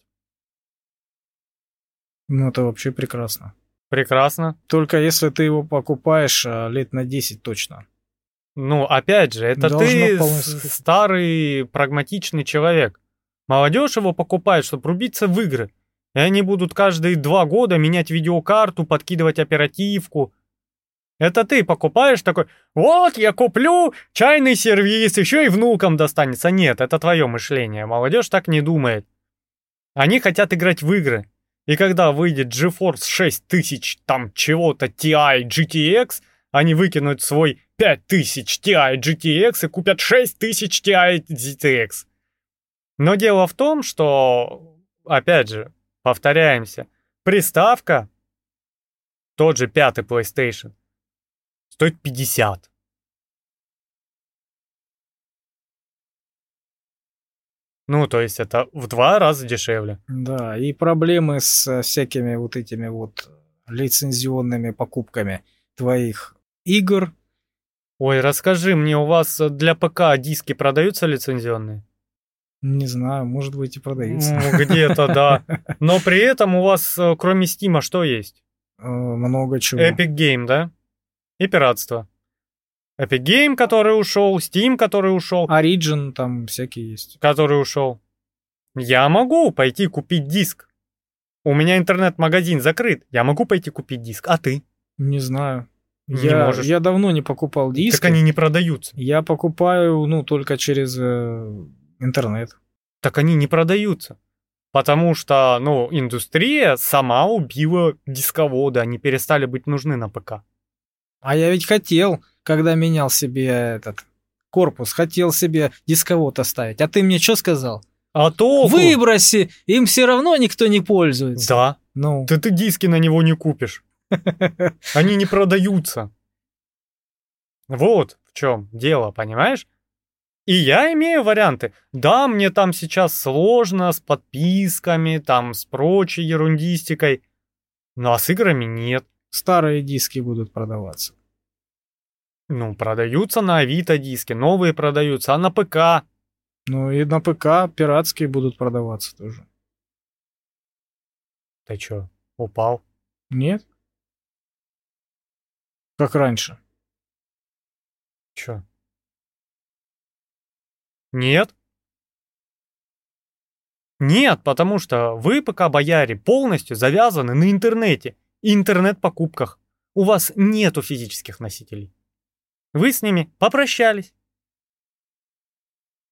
Ну, это вообще прекрасно. Прекрасно. Только если ты его покупаешь а, лет на 10 точно. Ну, опять же, это Должно ты полностью- старый прагматичный человек. Молодежь его покупает, чтобы рубиться в игры. И они будут каждые два года менять видеокарту, подкидывать оперативку. Это ты покупаешь такой, вот я куплю чайный сервис, еще и внукам достанется. Нет, это твое мышление. Молодежь так не думает. Они хотят играть в игры. И когда выйдет GeForce 6000 там чего-то TI GTX, они выкинут свой 5000 Ti GTX и купят 6000 Ti GTX. Но дело в том, что, опять же, повторяемся, приставка, тот же пятый PlayStation, стоит 50. Ну, то есть это в два раза дешевле. Да, и проблемы с э, всякими вот этими вот лицензионными покупками твоих игр Ой, расскажи мне, у вас для ПК диски продаются лицензионные? Не знаю, может быть и продаются. Ну, где-то, да. Но при этом у вас, э, кроме Стима, что есть? Э, Много чего. Epic Game, да? И пиратство. Epic Game, который ушел, Steam, который ушел, Origin там всякие есть. который ушел. Я могу пойти купить диск. У меня интернет-магазин закрыт. Я могу пойти купить диск. А ты? Не знаю. Не я, можешь. я давно не покупал диски. Так они не продаются. Я покупаю, ну, только через э, интернет. Так они не продаются. Потому что, ну, индустрия сама убила дисководы. Они перестали быть нужны на ПК. А я ведь хотел, когда менял себе этот корпус, хотел себе дисковод оставить. А ты мне что сказал? А толку? Выброси, им все равно никто не пользуется. Да. Ну, Да ты диски на него не купишь. Они не продаются. Вот в чем дело, понимаешь? И я имею варианты. Да, мне там сейчас сложно с подписками, там с прочей ерундистикой. Ну а с играми нет. старые диски будут продаваться. Ну, продаются на Авито диски, новые продаются, а на ПК. Ну и на ПК пиратские будут продаваться тоже. Ты чё, упал? Нет? Как раньше. Чё? Нет? Нет, потому что вы, пока бояре, полностью завязаны на интернете и интернет-покупках. У вас нету физических носителей. Вы с ними попрощались.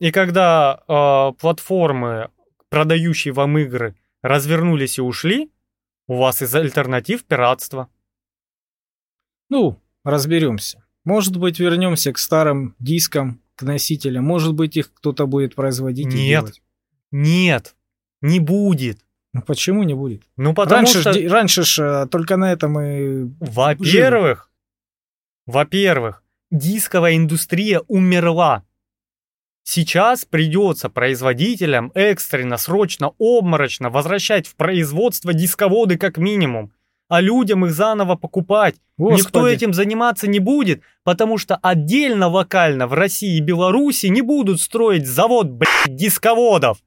И когда э, платформы, продающие вам игры, развернулись и ушли, у вас из альтернатив пиратство. Ну, разберемся. Может быть, вернемся к старым дискам, к носителям. Может быть, их кто-то будет производить и Нет. делать. Нет, не будет. Ну почему не будет? Ну потому раньше, что... ж, раньше ж э, только на этом и... Во-первых, во-первых, дисковая индустрия умерла. Сейчас придется производителям экстренно, срочно, обморочно возвращать в производство дисководы как минимум, а людям их заново покупать. Никто Господи, этим заниматься не будет, потому что отдельно локально в России и Беларуси не будут строить завод, блядь, дисководов.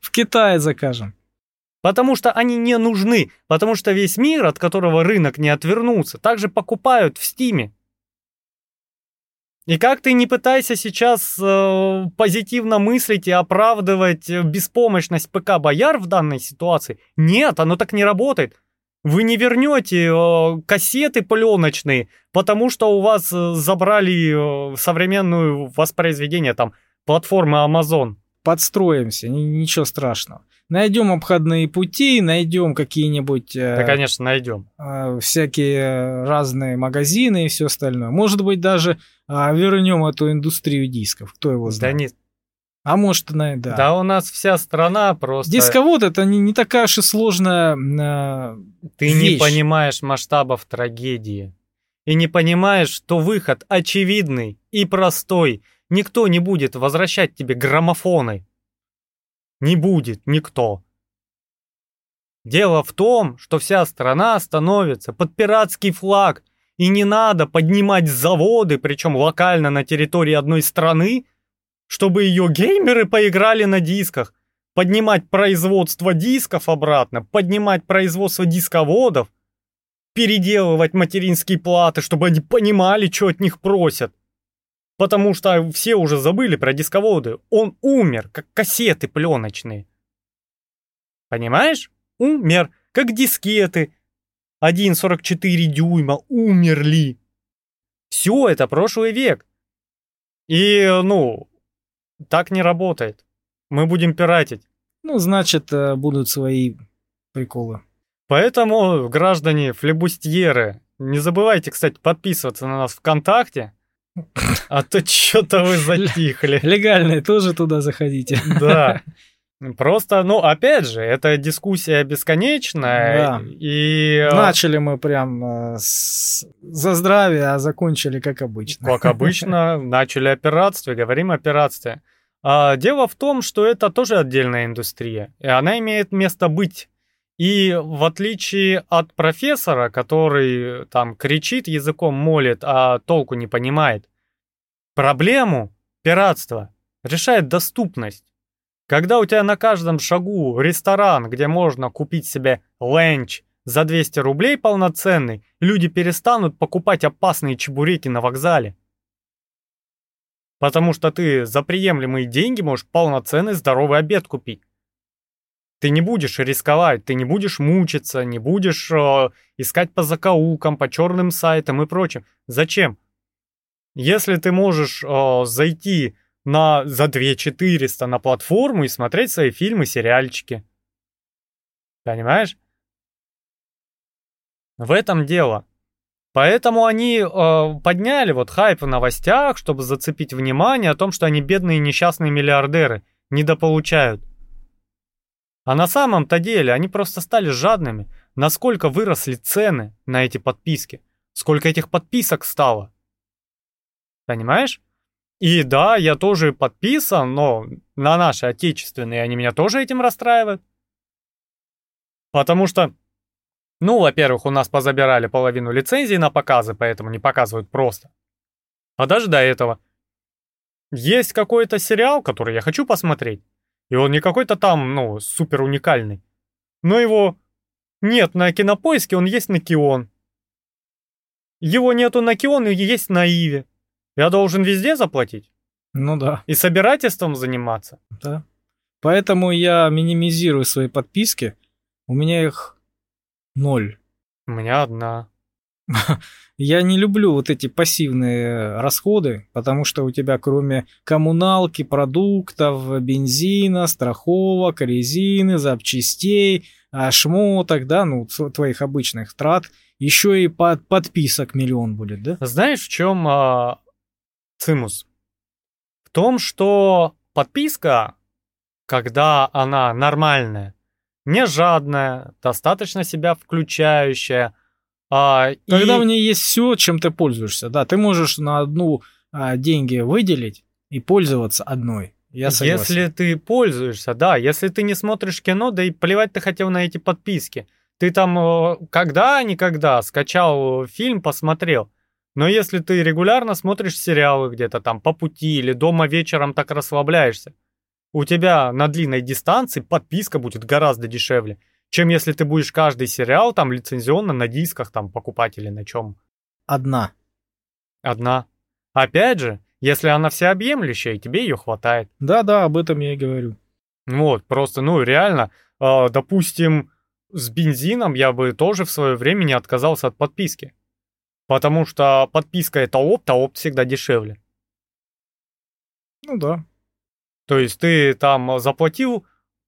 в Китае закажем. Потому что они не нужны, потому что весь мир, от которого рынок не отвернулся, также покупают в Стиме. И как ты не пытайся сейчас э, позитивно мыслить и оправдывать э, беспомощность ПК Бояр в данной ситуации, нет, оно так не работает. Вы не вернете э, кассеты пленочные, потому что у вас э, забрали э, современную воспроизведение там платформы Amazon. Подстроимся, ни- ничего страшного. Найдем обходные пути, найдем какие-нибудь э, Да, конечно, найдем. э, всякие разные магазины и все остальное. Может быть, даже а, вернем эту индустрию дисков. Кто его Да, знает? не, А может, на, да. да. у нас вся страна просто... Дисковод это не, не такая уж и сложная э, Ты не вещь. понимаешь масштабов трагедии. И не понимаешь, что выход очевидный и простой. Никто не будет возвращать тебе граммофоны. Не будет никто. Дело в том, что вся страна становится под пиратский флаг, и не надо поднимать заводы, причем локально на территории одной страны, чтобы ее геймеры поиграли на дисках, поднимать производство дисков обратно, поднимать производство дисководов, переделывать материнские платы, чтобы они понимали, что от них просят. Потому что все уже забыли про дисководы. Он умер, как кассеты пленочные. Понимаешь? Умер, как дискеты. 1,44 дюйма умерли. Все, это прошлый век. И, ну, так не работает. Мы будем пиратить. Ну, значит, э, будут свои приколы. Поэтому, граждане флебустьеры, не забывайте, кстати, подписываться на нас ВКонтакте. А то что-то вы затихли. Легальные тоже туда заходите. Да. Просто, ну, опять же, это дискуссия бесконечная. Да. И, э, Начали мы прям э, с- за здравие, а закончили как обычно. как обычно, начали о пиратстве, говорим о пиратстве. А дело в том, что это тоже отдельная индустрия, и она имеет место быть. И в отличие от профессора, который там кричит, языком молит, а толку не понимает, проблему пиратства решает доступность. Когда у тебя на каждом шагу ресторан, где можно купить себе ленч за 200 рублей полноценный, люди перестанут покупать опасные чебуреки на вокзале. Потому что ты за приемлемые деньги можешь полноценный здоровый обед купить. Ты не будешь рисковать, ты не будешь мучиться, не будешь э, искать по закоулкам, по черным сайтам и прочим. Зачем? Если ты можешь э, зайти на, за 2400 на платформу и смотреть свои фильмы, сериальчики. Понимаешь? В этом дело. Поэтому они э, подняли вот хайп в новостях, чтобы зацепить внимание о том, что они бедные несчастные миллиардеры, недополучают. А на самом-то деле они просто стали жадными. Насколько выросли цены на эти подписки. Сколько этих подписок стало. Понимаешь? И да, я тоже подписан, но на наши отечественные они меня тоже этим расстраивают. Потому что, ну, во-первых, у нас позабирали половину лицензий на показы, поэтому не показывают просто. А даже до этого. Есть какой-то сериал, который я хочу посмотреть. И он не какой-то там, ну, супер уникальный. Но его нет на кинопоиске, он есть на Кион. Его нету на Кион и есть на Иве. Я должен везде заплатить? Ну да. И собирательством заниматься? Да. Поэтому я минимизирую свои подписки. У меня их ноль. У меня одна. Я не люблю вот эти пассивные расходы, потому что у тебя кроме коммуналки, продуктов, бензина, страховок, резины, запчастей, шмоток, да, ну, твоих обычных трат, еще и под подписок миллион будет, да? Знаешь, в чем а, цимус? В том, что подписка, когда она нормальная, не жадная, достаточно себя включающая, а, Когда и... в ней есть все, чем ты пользуешься, да, ты можешь на одну а, деньги выделить и пользоваться одной. Я согласен. Если ты пользуешься, да, если ты не смотришь кино, да и плевать ты хотел на эти подписки. Ты там э, когда-никогда скачал фильм, посмотрел. Но если ты регулярно смотришь сериалы где-то там по пути или дома вечером так расслабляешься, у тебя на длинной дистанции подписка будет гораздо дешевле чем если ты будешь каждый сериал там лицензионно на дисках там покупать или на чем. Одна. Одна. Опять же, если она всеобъемлющая, тебе ее хватает. Да-да, об этом я и говорю. Вот, просто, ну, реально, э, допустим, с бензином я бы тоже в свое время не отказался от подписки. Потому что подписка это опт, а опт всегда дешевле. Ну да. То есть ты там заплатил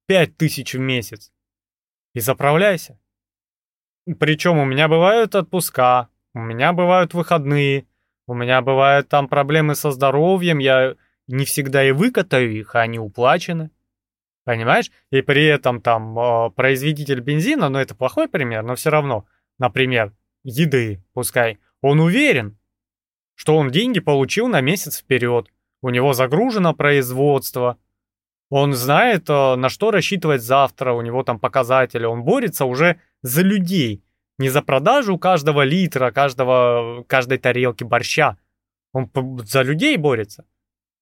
5000 в месяц, и заправляйся. Причем у меня бывают отпуска, у меня бывают выходные, у меня бывают там проблемы со здоровьем, я не всегда и выкатаю их, а они уплачены. Понимаешь? И при этом там э, производитель бензина, ну это плохой пример, но все равно, например, еды, пускай, он уверен, что он деньги получил на месяц вперед, у него загружено производство, он знает, э, на что рассчитывать завтра, у него там показатели, он борется уже за людей, не за продажу каждого литра, каждого, каждой тарелки борща. Он за людей борется.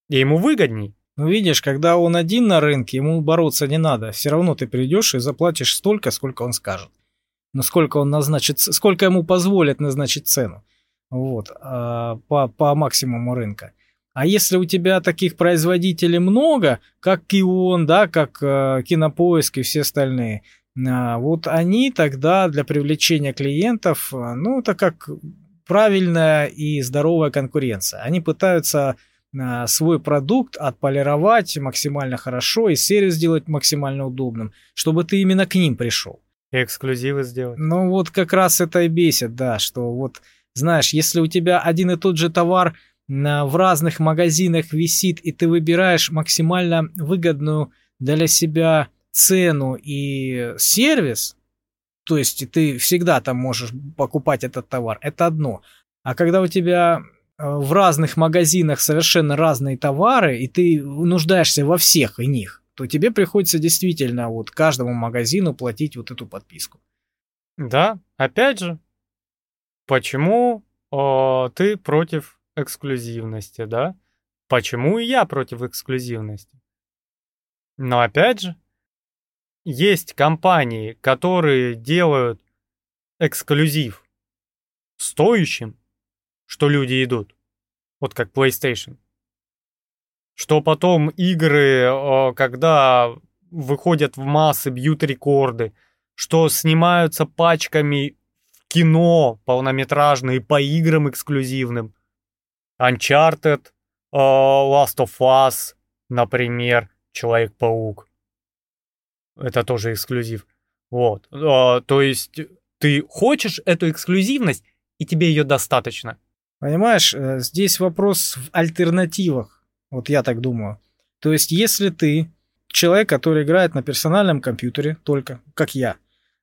И ему выгодней. Ну видишь, когда он один на рынке, ему бороться не надо. Все равно ты придешь и заплатишь столько, сколько он скажет. Но сколько он назначит, сколько ему позволят назначить цену. Вот, а, по, по максимуму рынка. А если у тебя таких производителей много, как Кион, да, как э, Кинопоиск и все остальные, э, вот они тогда для привлечения клиентов, э, ну, это как правильная и здоровая конкуренция. Они пытаются э, свой продукт отполировать максимально хорошо и сервис сделать максимально удобным, чтобы ты именно к ним пришел. И эксклюзивы сделать. Ну вот как раз это и бесит, да, что вот, знаешь, если у тебя один и тот же товар в разных магазинах висит, и ты выбираешь максимально выгодную для себя цену и сервис, то есть ты всегда там можешь покупать этот товар, это одно. А когда у тебя э, в разных магазинах совершенно разные товары, и ты нуждаешься во всех и них, то тебе приходится действительно вот каждому магазину платить вот эту подписку. Да, опять же, почему о, ты против эксклюзивности, да? Почему и я против эксклюзивности? Но опять же, есть компании, которые делают эксклюзив стоящим, что люди идут. Вот как PlayStation. Что потом игры, когда выходят в массы, бьют рекорды, что снимаются пачками в кино полнометражные по играм эксклюзивным. Uncharted, Last of Us, например, Человек-паук. Это тоже эксклюзив. Вот. То есть ты хочешь эту эксклюзивность, и тебе ее достаточно. Понимаешь, э, здесь вопрос в альтернативах. Вот я так думаю. То есть, если ты человек, который играет на персональном компьютере, только как я,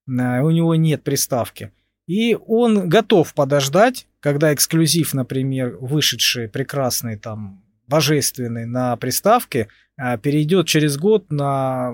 у него нет приставки, и он готов подождать, когда эксклюзив, например, вышедший прекрасный там божественный на приставке, а, перейдет через год на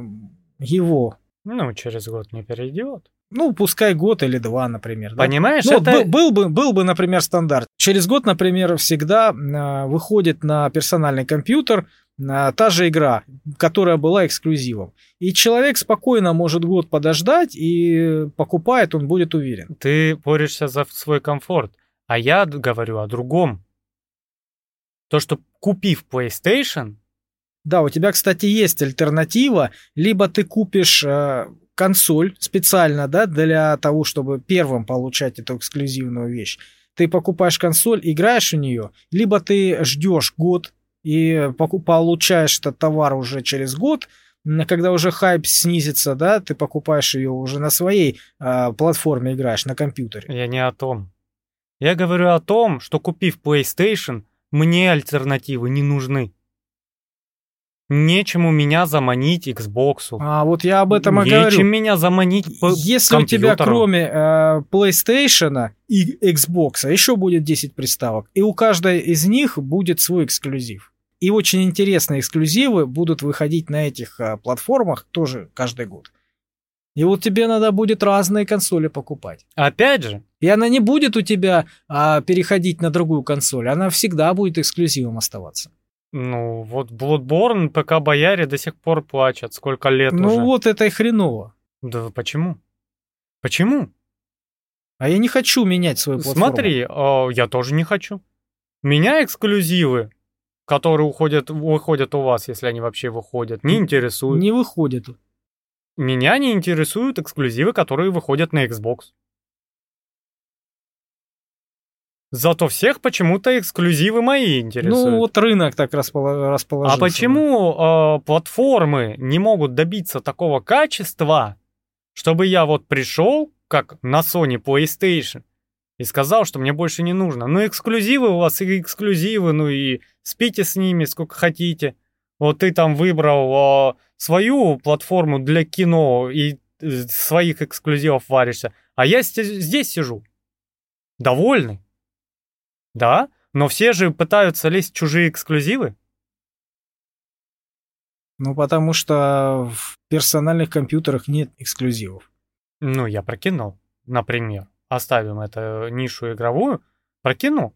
его. Ну, через год не перейдет. Ну, пускай год или два, например. Да? Понимаешь, ну, это... был, был, бы, был бы, например, стандарт. Через год, например, всегда э, выходит на персональный компьютер э, та же игра, которая была эксклюзивом. И человек спокойно может год подождать и покупает, он будет уверен. Ты борешься за свой комфорт, а я говорю о другом. То, что купив PlayStation... Да, у тебя, кстати, есть альтернатива. Либо ты купишь э, консоль специально, да, для того, чтобы первым получать эту эксклюзивную вещь. Ты покупаешь консоль, играешь в нее, либо ты ждешь год и получаешь этот товар уже через год, когда уже хайп снизится, да, ты покупаешь ее уже на своей э, платформе играешь, на компьютере. Я не о том. Я говорю о том, что купив PlayStation, мне альтернативы не нужны. Нечему меня заманить Xbox. А вот я об этом и Нечем говорю. меня заманить по Если у тебя кроме э, PlayStation и Xbox еще будет 10 приставок, и у каждой из них будет свой эксклюзив. И очень интересные эксклюзивы будут выходить на этих э, платформах тоже каждый год. И вот тебе надо будет разные консоли покупать. Опять же. И она не будет у тебя а, переходить на другую консоль, она всегда будет эксклюзивом оставаться. Ну, вот Bloodborne, ПК Бояре до сих пор плачут. Сколько лет ну, уже. Ну вот это и хреново. Да почему? Почему? А я не хочу менять свою платформу. Смотри, э, я тоже не хочу. Меня эксклюзивы, которые уходят, выходят у вас, если они вообще выходят, не интересуют. Не выходят. Меня не интересуют эксклюзивы, которые выходят на Xbox. Зато всех почему-то эксклюзивы мои интересуют. Ну, вот рынок так расположился. А почему э, платформы не могут добиться такого качества, чтобы я вот пришел, как на Sony PlayStation, и сказал, что мне больше не нужно. Ну, эксклюзивы у вас и эксклюзивы, ну и спите с ними сколько хотите. Вот ты там выбрал э, свою платформу для кино и э, своих эксклюзивов варишься, а я здесь сижу. Довольный. Да, но все же пытаются лезть в чужие эксклюзивы. Ну, потому что в персональных компьютерах нет эксклюзивов. Ну, я прокинул, например. Оставим эту нишу игровую. Прокинул.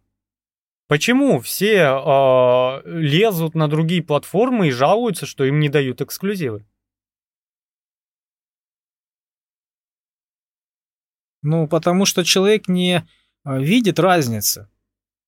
Почему все э, лезут на другие платформы и жалуются, что им не дают эксклюзивы? Ну, потому что человек не а, видит разницы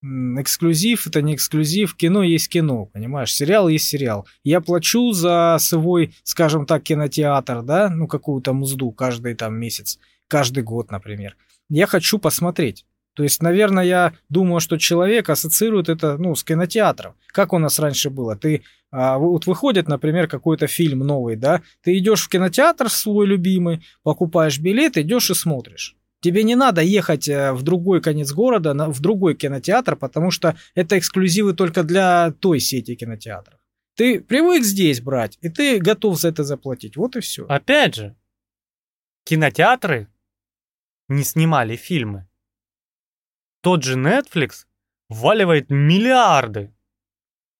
эксклюзив это не эксклюзив, кино есть кино, понимаешь, сериал есть сериал. Я плачу за свой, скажем так, кинотеатр, да, ну какую-то мзду каждый там месяц, каждый год, например. Я хочу посмотреть. То есть, наверное, я думаю, что человек ассоциирует это, ну, с кинотеатром. Как у нас раньше было? Ты, а, вот выходит, например, какой-то фильм новый, да, ты идешь в кинотеатр свой любимый, покупаешь билет, идешь и смотришь. Тебе не надо ехать э, в другой конец города, в другой кинотеатр, потому что это эксклюзивы только для той сети кинотеатров. Ты привык здесь брать, и ты готов за это заплатить. Вот и все. Опять же, кинотеатры не снимали фильмы. Тот же Netflix вваливает миллиарды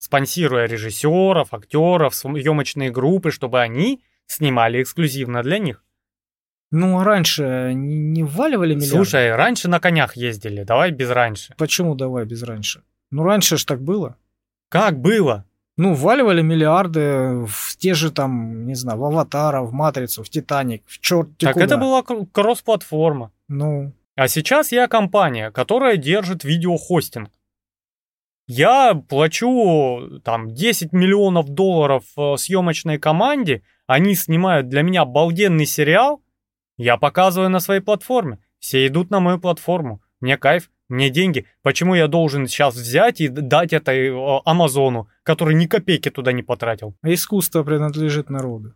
спонсируя режиссеров, актеров, съемочные группы, чтобы они снимали эксклюзивно для них. Ну, а раньше не, вваливали миллиарды? Слушай, раньше на конях ездили, давай без раньше. Почему давай без раньше? Ну, раньше ж так было. Как было? Ну, вваливали миллиарды в те же там, не знаю, в «Аватара», в «Матрицу», в «Титаник», в черт Так куда. это была кр- кросс-платформа. Ну, А сейчас я компания, которая держит видеохостинг. Я плачу там 10 миллионов долларов э, съемочной команде, они снимают для меня обалденный сериал, я показываю на своей платформе, все идут на мою платформу, мне кайф, мне деньги, почему я должен сейчас взять и дать это э, Амазону, который ни копейки туда не потратил? искусство принадлежит народу.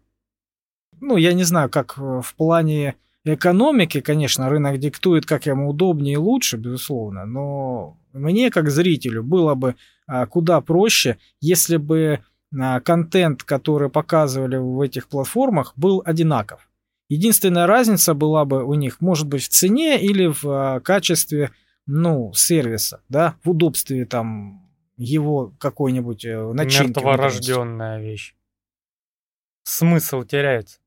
Ну, я не знаю, как э, в плане экономики, конечно, рынок диктует, как ему удобнее и лучше, безусловно, но мне, как зрителю, было бы а, куда проще, если бы а, контент, который показывали в этих платформах, был одинаков. Единственная разница была бы у них, может быть, в цене или в а, качестве, ну, сервиса, да, в удобстве там его какой-нибудь э, начинки. Мертворожденная вещь. Смысл теряется.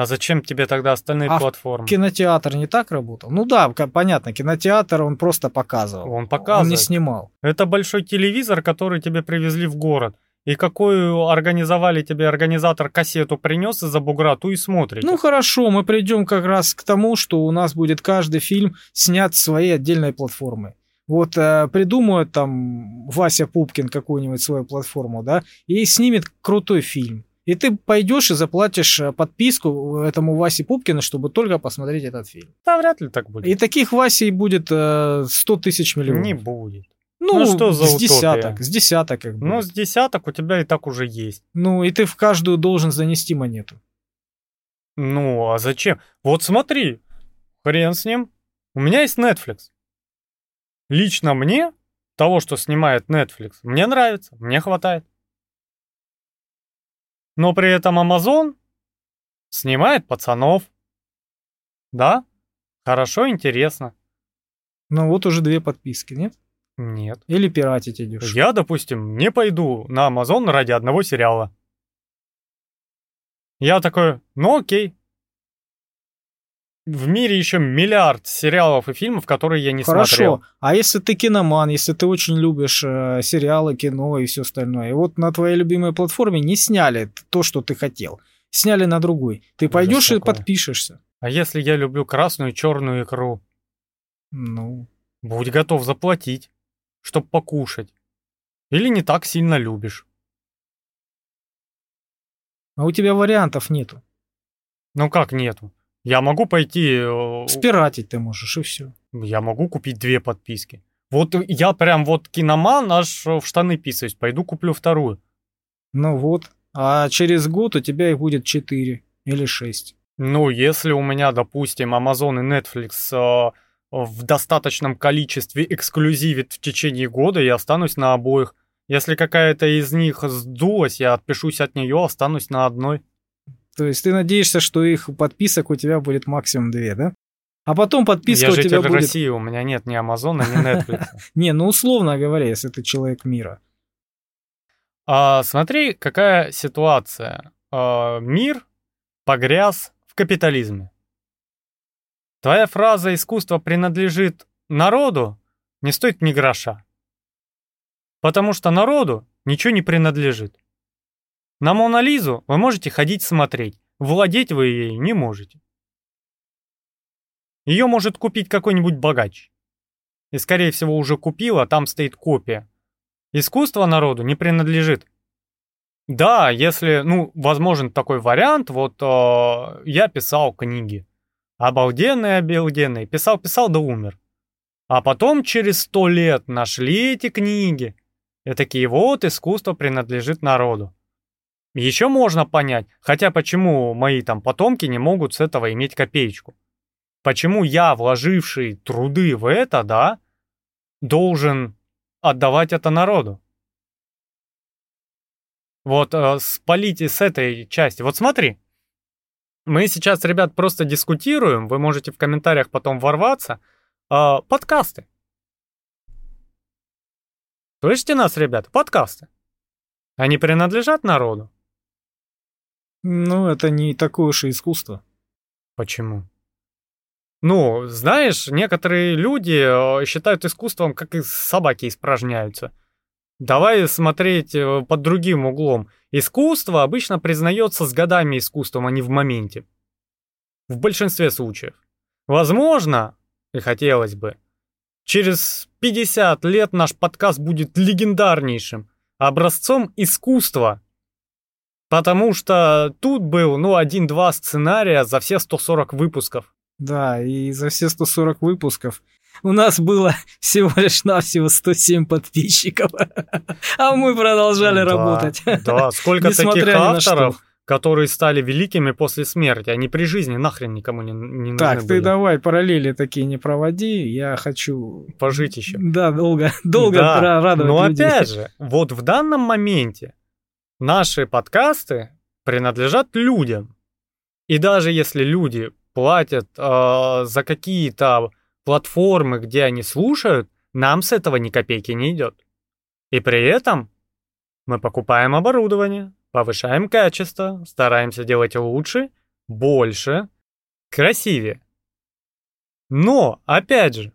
А зачем тебе тогда остальные А платформы? Кинотеатр не так работал? Ну да, понятно, кинотеатр он просто показывал. Он показывает. Он не снимал. Это большой телевизор, который тебе привезли в город. И какую организовали тебе организатор кассету принес из-за бугра, ту и смотрите. Ну хорошо, мы придем как раз к тому, что у нас будет каждый фильм снят с своей отдельной платформой. Вот э, придумает там Вася Пупкин какую-нибудь свою платформу, да, и снимет крутой фильм. И ты пойдешь и заплатишь э, подписку этому Васе Пупкину, чтобы только посмотреть этот фильм. да вряд ли так будет. И таких Васей будет э, 100 тысяч миллионов. Не будет. ну, ну что за с утопия? десяток, с десяток как бы. Ну, с десяток у тебя и так уже есть. Ну, и ты в каждую должен занести монету. Ну, а зачем? Вот смотри, хрен с ним. У меня есть Netflix. Лично мне, того, что снимает Netflix, мне нравится, мне хватает. Но при этом Amazon снимает пацанов. Да? Хорошо, интересно. Ну, вот уже две подписки, нет? Нет. Или пиратить идешь. Я, допустим, не пойду на Amazon ради одного сериала. Я такой, ну окей. В мире еще миллиард сериалов и фильмов, которые я не Хорошо. смотрел. А если ты киноман, если ты очень любишь э, сериалы, кино и все остальное, и вот на твоей любимой платформе не сняли то, что ты хотел, сняли на другой, ты Ужас пойдешь и какой. подпишешься. А если я люблю красную и черную икру, Ну, будь готов заплатить, чтоб покушать. Или не так сильно любишь. а у тебя вариантов нету. Ну как нету? Я могу пойти... э, Спиратить ты можешь, и все. Я могу купить две подписки. Вот я прям вот киноман аж в штаны писаюсь. Пойду куплю вторую. Ну вот. А через год у тебя их будет 4 или 6. Ну, если у меня, допустим, Amazon и Netflix э, в достаточном количестве эксклюзивит в течение года, я останусь на обоих. Если какая-то из них сдулась, я отпишусь от нее, останусь на одной. То есть ты надеешься, что их подписок у тебя будет максимум 2, да? А потом подписка я у тебя будет... России, у меня нет ни Амазона, ни Netflix. Не, ну условно говоря, если ты человек мира. А, смотри, какая ситуация. А, мир погряз в капитализме. Твоя фраза «искусство принадлежит народу» не стоит ни гроша. Потому что народу ничего не принадлежит. На Мона Лизу вы можете ходить смотреть, владеть вы ей не можете. Ее может купить какой-нибудь богач. И, скорее всего, уже купил, а там стоит копия. Искусство народу не принадлежит. Да, если, ну, возможен такой вариант, вот э, я писал книги. Обалденные, обалденные. Писал, писал, да умер. А потом через сто лет нашли эти книги. И такие, вот, искусство принадлежит народу. Еще можно понять, хотя почему мои там потомки не могут с этого иметь копеечку. Почему я, вложивший труды в это, да, должен отдавать это народу? Вот э, спалите с этой части. Вот смотри, мы сейчас, ребят, просто дискутируем, вы можете в комментариях потом ворваться. Э, подкасты. Слышите нас, ребята? Подкасты. Они принадлежат народу? Ну, это не такое уж и искусство. Почему? Ну, знаешь, некоторые люди э, считают искусством, как и собаки испражняются. Давай смотреть э, под другим углом. Искусство обычно признается с годами искусством, а не в моменте. В большинстве случаев. Возможно, и хотелось бы, через 50 лет наш подкаст будет легендарнейшим, образцом искусства. Потому что тут был, ну, один-два сценария за все 140 выпусков. Да, и за все 140 выпусков у нас было всего лишь навсего 107 подписчиков, а мы продолжали да, работать. Да, сколько таких авторов, которые стали великими после смерти, они при жизни нахрен никому не, не нужны Так, были. ты давай параллели такие не проводи, я хочу... Пожить еще. Да, долго, долго да, радовать Но людей. опять же, вот в данном моменте наши подкасты принадлежат людям. И даже если люди платят э, за какие-то платформы, где они слушают, нам с этого ни копейки не идет. И при этом мы покупаем оборудование, повышаем качество, стараемся делать лучше, больше, красивее. Но, опять же,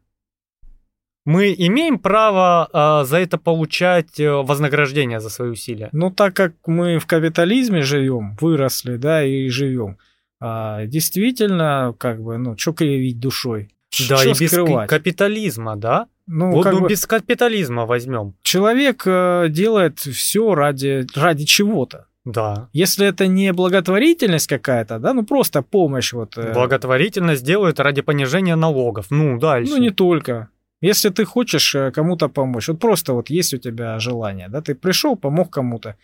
мы имеем право э, за это получать э, вознаграждение за свои усилия. Ну, так как мы в капитализме живем, выросли, да, и живем, а, действительно, как бы, ну, что кривить душой? Да, Чё и без скрывать? капитализма, да? Ну, вот как ну, бы без капитализма возьмем. человек э, делает все ради, ради чего-то. Да. Если это не благотворительность какая-то, да, ну просто помощь вот. э, Благотворительность делают ради понижения налогов. Ну, дальше. Ну, не только. Если ты хочешь э, кому-то помочь, вот просто вот есть у тебя желание, да, ты пришел, помог кому-то,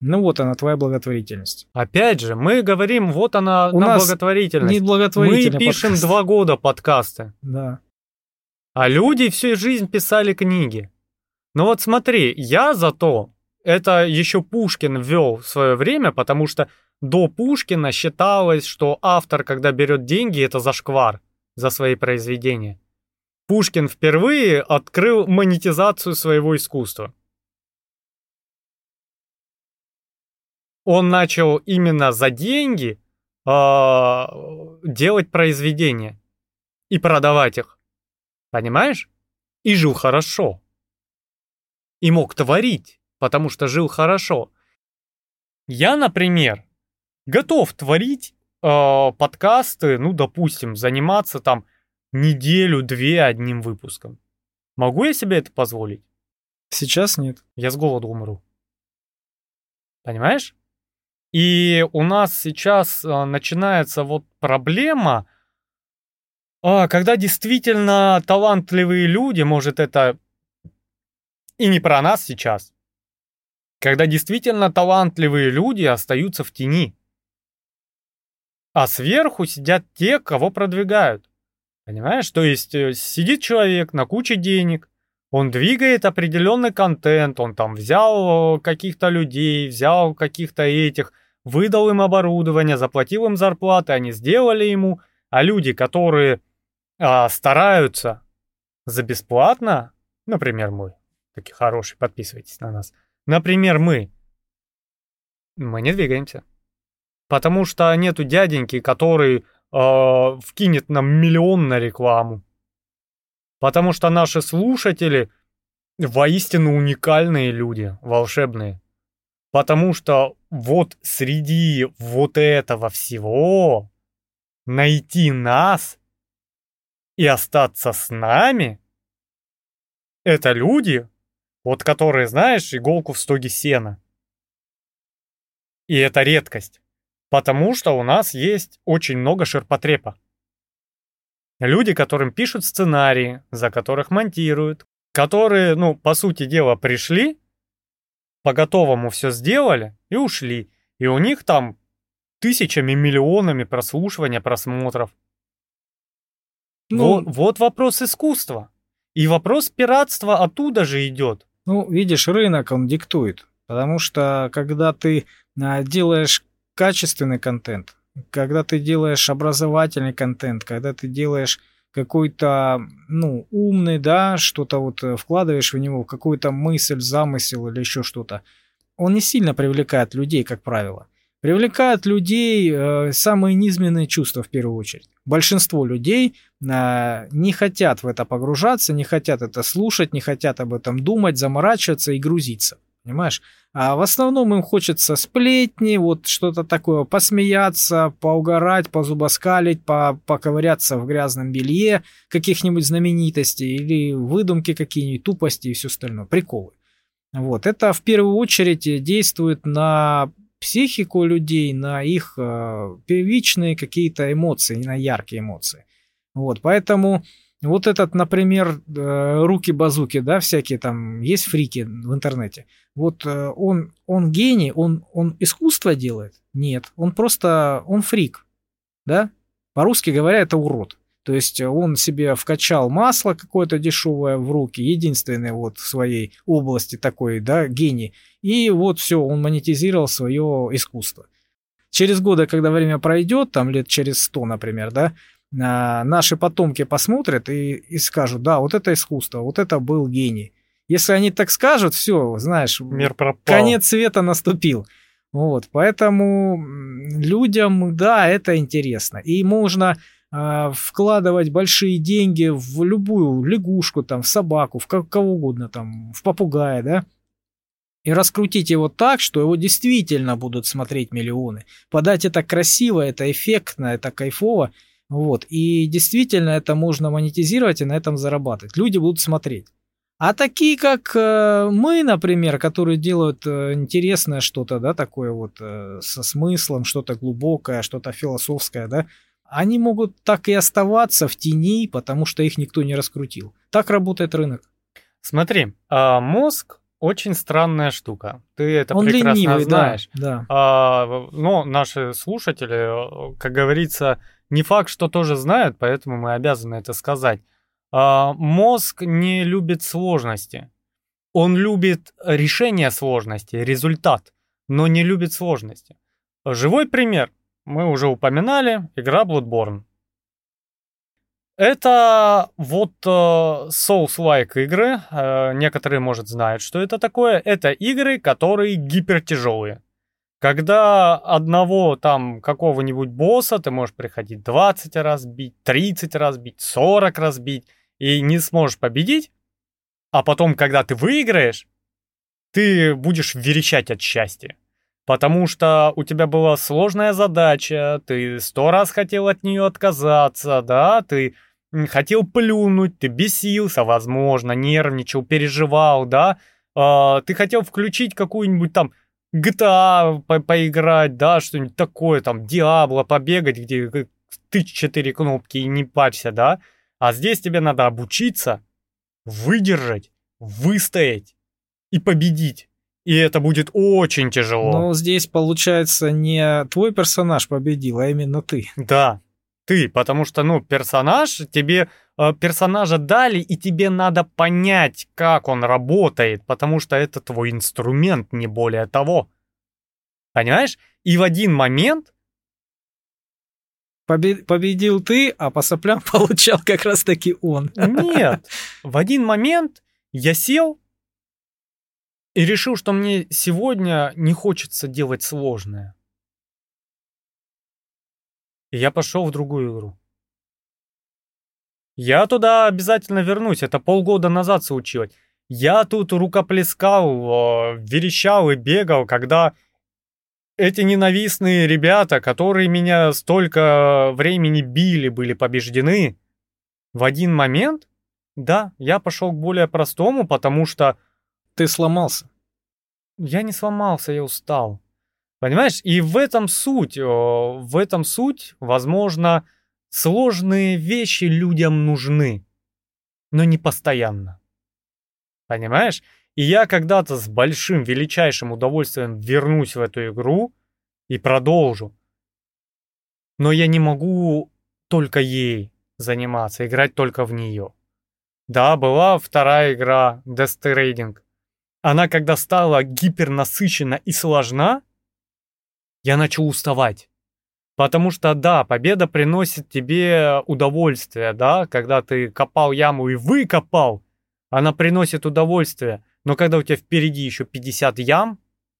ну вот она, твоя благотворительность. Опять же, мы говорим, вот она, У на нас благотворительность. Не Мы благотворительный пишем подкаст. два года подкасты, Да. а люди всю жизнь писали книги. Ну вот смотри, я зато, это еще Пушкин ввел в свое время, потому что до Пушкина считалось, что автор, когда берет деньги, это зашквар за свои произведения. Пушкин впервые открыл монетизацию своего искусства. Он начал именно за деньги а, делать произведения и продавать их. Понимаешь? И жил хорошо. И мог творить, потому что жил хорошо. Я, например, готов творить э, подкасты, ну, допустим, заниматься там неделю-две одним выпуском. Могу я себе это позволить? Сейчас нет. Я с голоду умру. Понимаешь? И у нас сейчас э, начинается вот проблема, а, когда действительно талантливые люди, может это и не про нас сейчас, когда действительно талантливые люди остаются в тени, а сверху сидят те, кого продвигают. Понимаешь? То есть э, сидит человек на куче денег, он двигает определенный контент, он там взял э, каких-то людей, взял каких-то этих, выдал им оборудование, заплатил им зарплаты, они сделали ему, а люди, которые а, стараются за бесплатно, например, мы, такие хорошие, подписывайтесь на нас, например, мы, мы не двигаемся. Потому что нету дяденьки, который э, вкинет нам миллион на рекламу. Потому что наши слушатели воистину уникальные люди, волшебные. Потому что вот среди вот этого всего найти нас и остаться с нами, это люди, вот которые, знаешь, иголку в стоге сена. И это редкость. Потому что у нас есть очень много ширпотрепа. Люди, которым пишут сценарии, за которых монтируют, которые, ну, по сути дела, пришли, по готовому все сделали и ушли. И у них там тысячами, миллионами прослушивания, просмотров. Ну, вот, вот вопрос искусства. И вопрос пиратства оттуда же идет. Ну, видишь, рынок он диктует. Потому что когда ты а, делаешь качественный контент, когда ты делаешь образовательный контент, когда ты делаешь какой-то, ну, умный, да, что-то вот э, вкладываешь в него, какую-то мысль, замысел или еще что-то, он не сильно привлекает людей, как правило. Привлекает людей э, самые низменные чувства в первую очередь. Большинство людей э, не хотят в это погружаться, не хотят это слушать, не хотят об этом думать, заморачиваться и грузиться. Понимаешь? А в основном им хочется сплетни, вот что-то такое, посмеяться, поугарать, позубоскалить, по поковыряться в грязном белье каких-нибудь знаменитостей или выдумки какие-нибудь, тупости и все остальное, приколы. Вот, это в первую очередь действует на психику людей, на их э, первичные какие-то эмоции, на яркие эмоции. Вот, поэтому вот этот, например, э, руки-базуки, да, всякие там, есть фрики в интернете. Вот э, он, он гений, он, он искусство делает? Нет, он просто, он фрик, да? По-русски говоря, это урод. То есть он себе вкачал масло какое-то дешевое в руки, единственный вот в своей области такой, да, гений. И вот все, он монетизировал свое искусство. Через годы, когда время пройдет, там лет через сто, например, да, наши потомки посмотрят и, и скажут, да, вот это искусство, вот это был гений. Если они так скажут, все, знаешь, Мир пропал. конец света наступил. Вот, поэтому людям, да, это интересно. И можно э, вкладывать большие деньги в любую лягушку, там, в собаку, в кого угодно, там, в попугая, да, и раскрутить его так, что его действительно будут смотреть миллионы. Подать это красиво, это эффектно, это кайфово. Вот. И действительно это можно монетизировать и на этом зарабатывать. Люди будут смотреть. А такие, как э, мы, например, которые делают э, интересное что-то, да, такое вот э, со смыслом, что-то глубокое, что-то философское, да, они могут так и оставаться в тени, потому что их никто не раскрутил. Так работает рынок. Смотри, а мозг очень странная штука. Ты это Он прекрасно ленивый, знаешь. да. да. А, но наши слушатели, как говорится, не факт, что тоже знают, поэтому мы обязаны это сказать. А, мозг не любит сложности. Он любит решение сложности, результат, но не любит сложности. Живой пример. Мы уже упоминали, игра Bloodborne. Это вот э, Souls-like игры. Э, некоторые, может, знают, что это такое. Это игры, которые гипертяжелые. Когда одного там какого-нибудь босса ты можешь приходить 20 раз бить, 30 раз бить, 40 раз бить и не сможешь победить, а потом, когда ты выиграешь, ты будешь верещать от счастья. Потому что у тебя была сложная задача, ты сто раз хотел от нее отказаться, да, ты хотел плюнуть, ты бесился, возможно, нервничал, переживал, да, э, ты хотел включить какую-нибудь там GTA по поиграть, да, что-нибудь такое, там, Диабло побегать, где ты четыре кнопки и не парься, да. А здесь тебе надо обучиться, выдержать, выстоять и победить. И это будет очень тяжело. Но здесь, получается, не твой персонаж победил, а именно ты. Да, ты, потому что, ну, персонаж, тебе э, персонажа дали, и тебе надо понять, как он работает, потому что это твой инструмент, не более того. Понимаешь? И в один момент... Побе- победил ты, а по соплям получал как раз-таки он. Нет. В один момент я сел и решил, что мне сегодня не хочется делать сложное. И я пошел в другую игру. Я туда обязательно вернусь, это полгода назад случилось. Я тут рукоплескал, верещал и бегал, когда эти ненавистные ребята, которые меня столько времени били, были побеждены. В один момент, да, я пошел к более простому, потому что... Ты сломался. Я не сломался, я устал. Понимаешь? И в этом суть, в этом суть, возможно, сложные вещи людям нужны, но не постоянно. Понимаешь? И я когда-то с большим, величайшим удовольствием вернусь в эту игру и продолжу. Но я не могу только ей заниматься, играть только в нее. Да, была вторая игра Death Stranding. Она когда стала гипернасыщена и сложна, я начал уставать. Потому что, да, победа приносит тебе удовольствие, да, когда ты копал яму и выкопал, она приносит удовольствие. Но когда у тебя впереди еще 50 ям,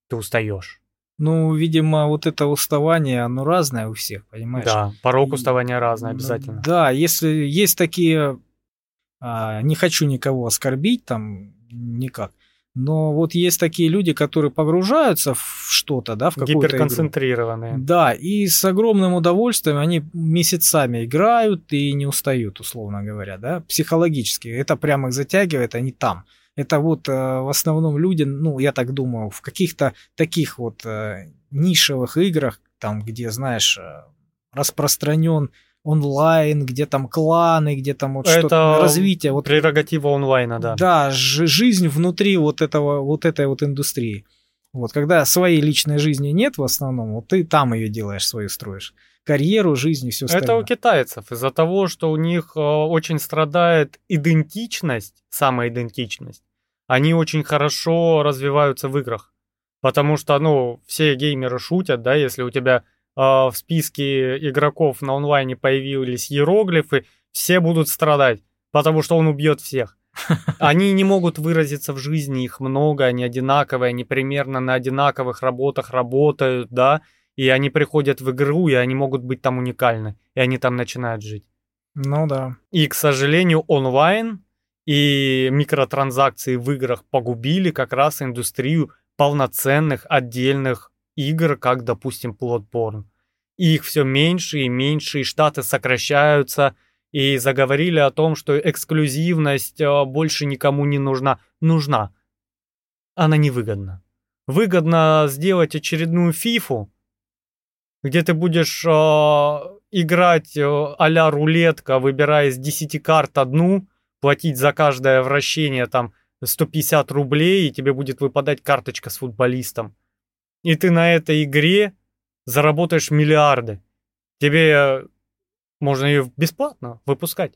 ты устаешь. Ну, видимо, вот это уставание, оно разное у всех, понимаешь? Да, порог уставания разный обязательно. Да, если есть такие, а, не хочу никого оскорбить там никак, но вот есть такие люди, которые погружаются в что-то, да, в какую-то Гиперконцентрированные. Игру. Да, и с огромным удовольствием они месяцами играют и не устают, условно говоря, да, психологически. Это прямо их затягивает, они там. Это вот э, в основном люди, ну, я так думаю, в каких-то таких вот э, нишевых играх, там, где, знаешь, э, распространен онлайн, где там кланы, где там вот что-то развитие. Вот, прерогатива онлайна, да. Да, жизнь внутри вот этого, вот этой вот индустрии. Вот, когда своей личной жизни нет в основном, вот ты там ее делаешь, свою строишь. Карьеру, жизнь и все остальное. Это у китайцев. Из-за того, что у них э, очень страдает идентичность, самоидентичность, они очень хорошо развиваются в играх. Потому что, ну, все геймеры шутят, да, если у тебя в списке игроков на онлайне появились иероглифы, все будут страдать, потому что он убьет всех. Они не могут выразиться в жизни, их много, они одинаковые, они примерно на одинаковых работах работают, да, и они приходят в игру, и они могут быть там уникальны, и они там начинают жить. Ну да. И, к сожалению, онлайн и микротранзакции в играх погубили как раз индустрию полноценных отдельных игр, как, допустим, Bloodborne. Их все меньше и меньше, и штаты сокращаются, и заговорили о том, что эксклюзивность э, больше никому не нужна. Нужна. Она невыгодна. Выгодно сделать очередную фифу, где ты будешь э, играть э, а-ля рулетка, выбирая из 10 карт одну, платить за каждое вращение там 150 рублей, и тебе будет выпадать карточка с футболистом. И ты на этой игре заработаешь миллиарды. Тебе э, можно ее бесплатно выпускать.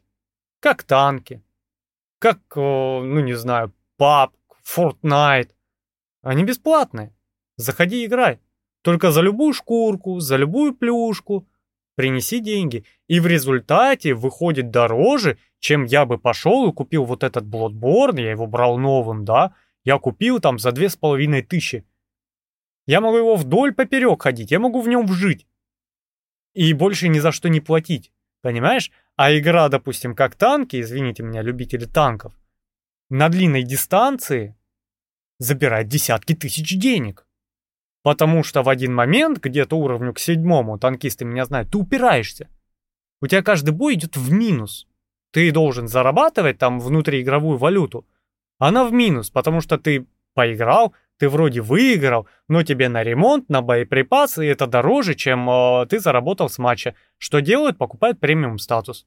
Как танки, как, ну не знаю, PUBG, Fortnite. Они бесплатные. Заходи, играй. Только за любую шкурку, за любую плюшку принеси деньги. И в результате выходит дороже, чем я бы пошел и купил вот этот Bloodborne, я его брал новым, да, я купил там за две с половиной тысячи. Я могу его вдоль поперек ходить, я могу в нем вжить. И больше ни за что не платить, понимаешь? А игра, допустим, как танки, извините меня, любители танков, на длинной дистанции забирает десятки тысяч денег. Потому что в один момент, где-то уровню к седьмому, танкисты меня знают, ты упираешься. У тебя каждый бой идет в минус. Ты должен зарабатывать там внутриигровую валюту. Она в минус, потому что ты поиграл, ты вроде выиграл, но тебе на ремонт, на боеприпасы это дороже, чем э, ты заработал с матча. Что делают? Покупают премиум статус.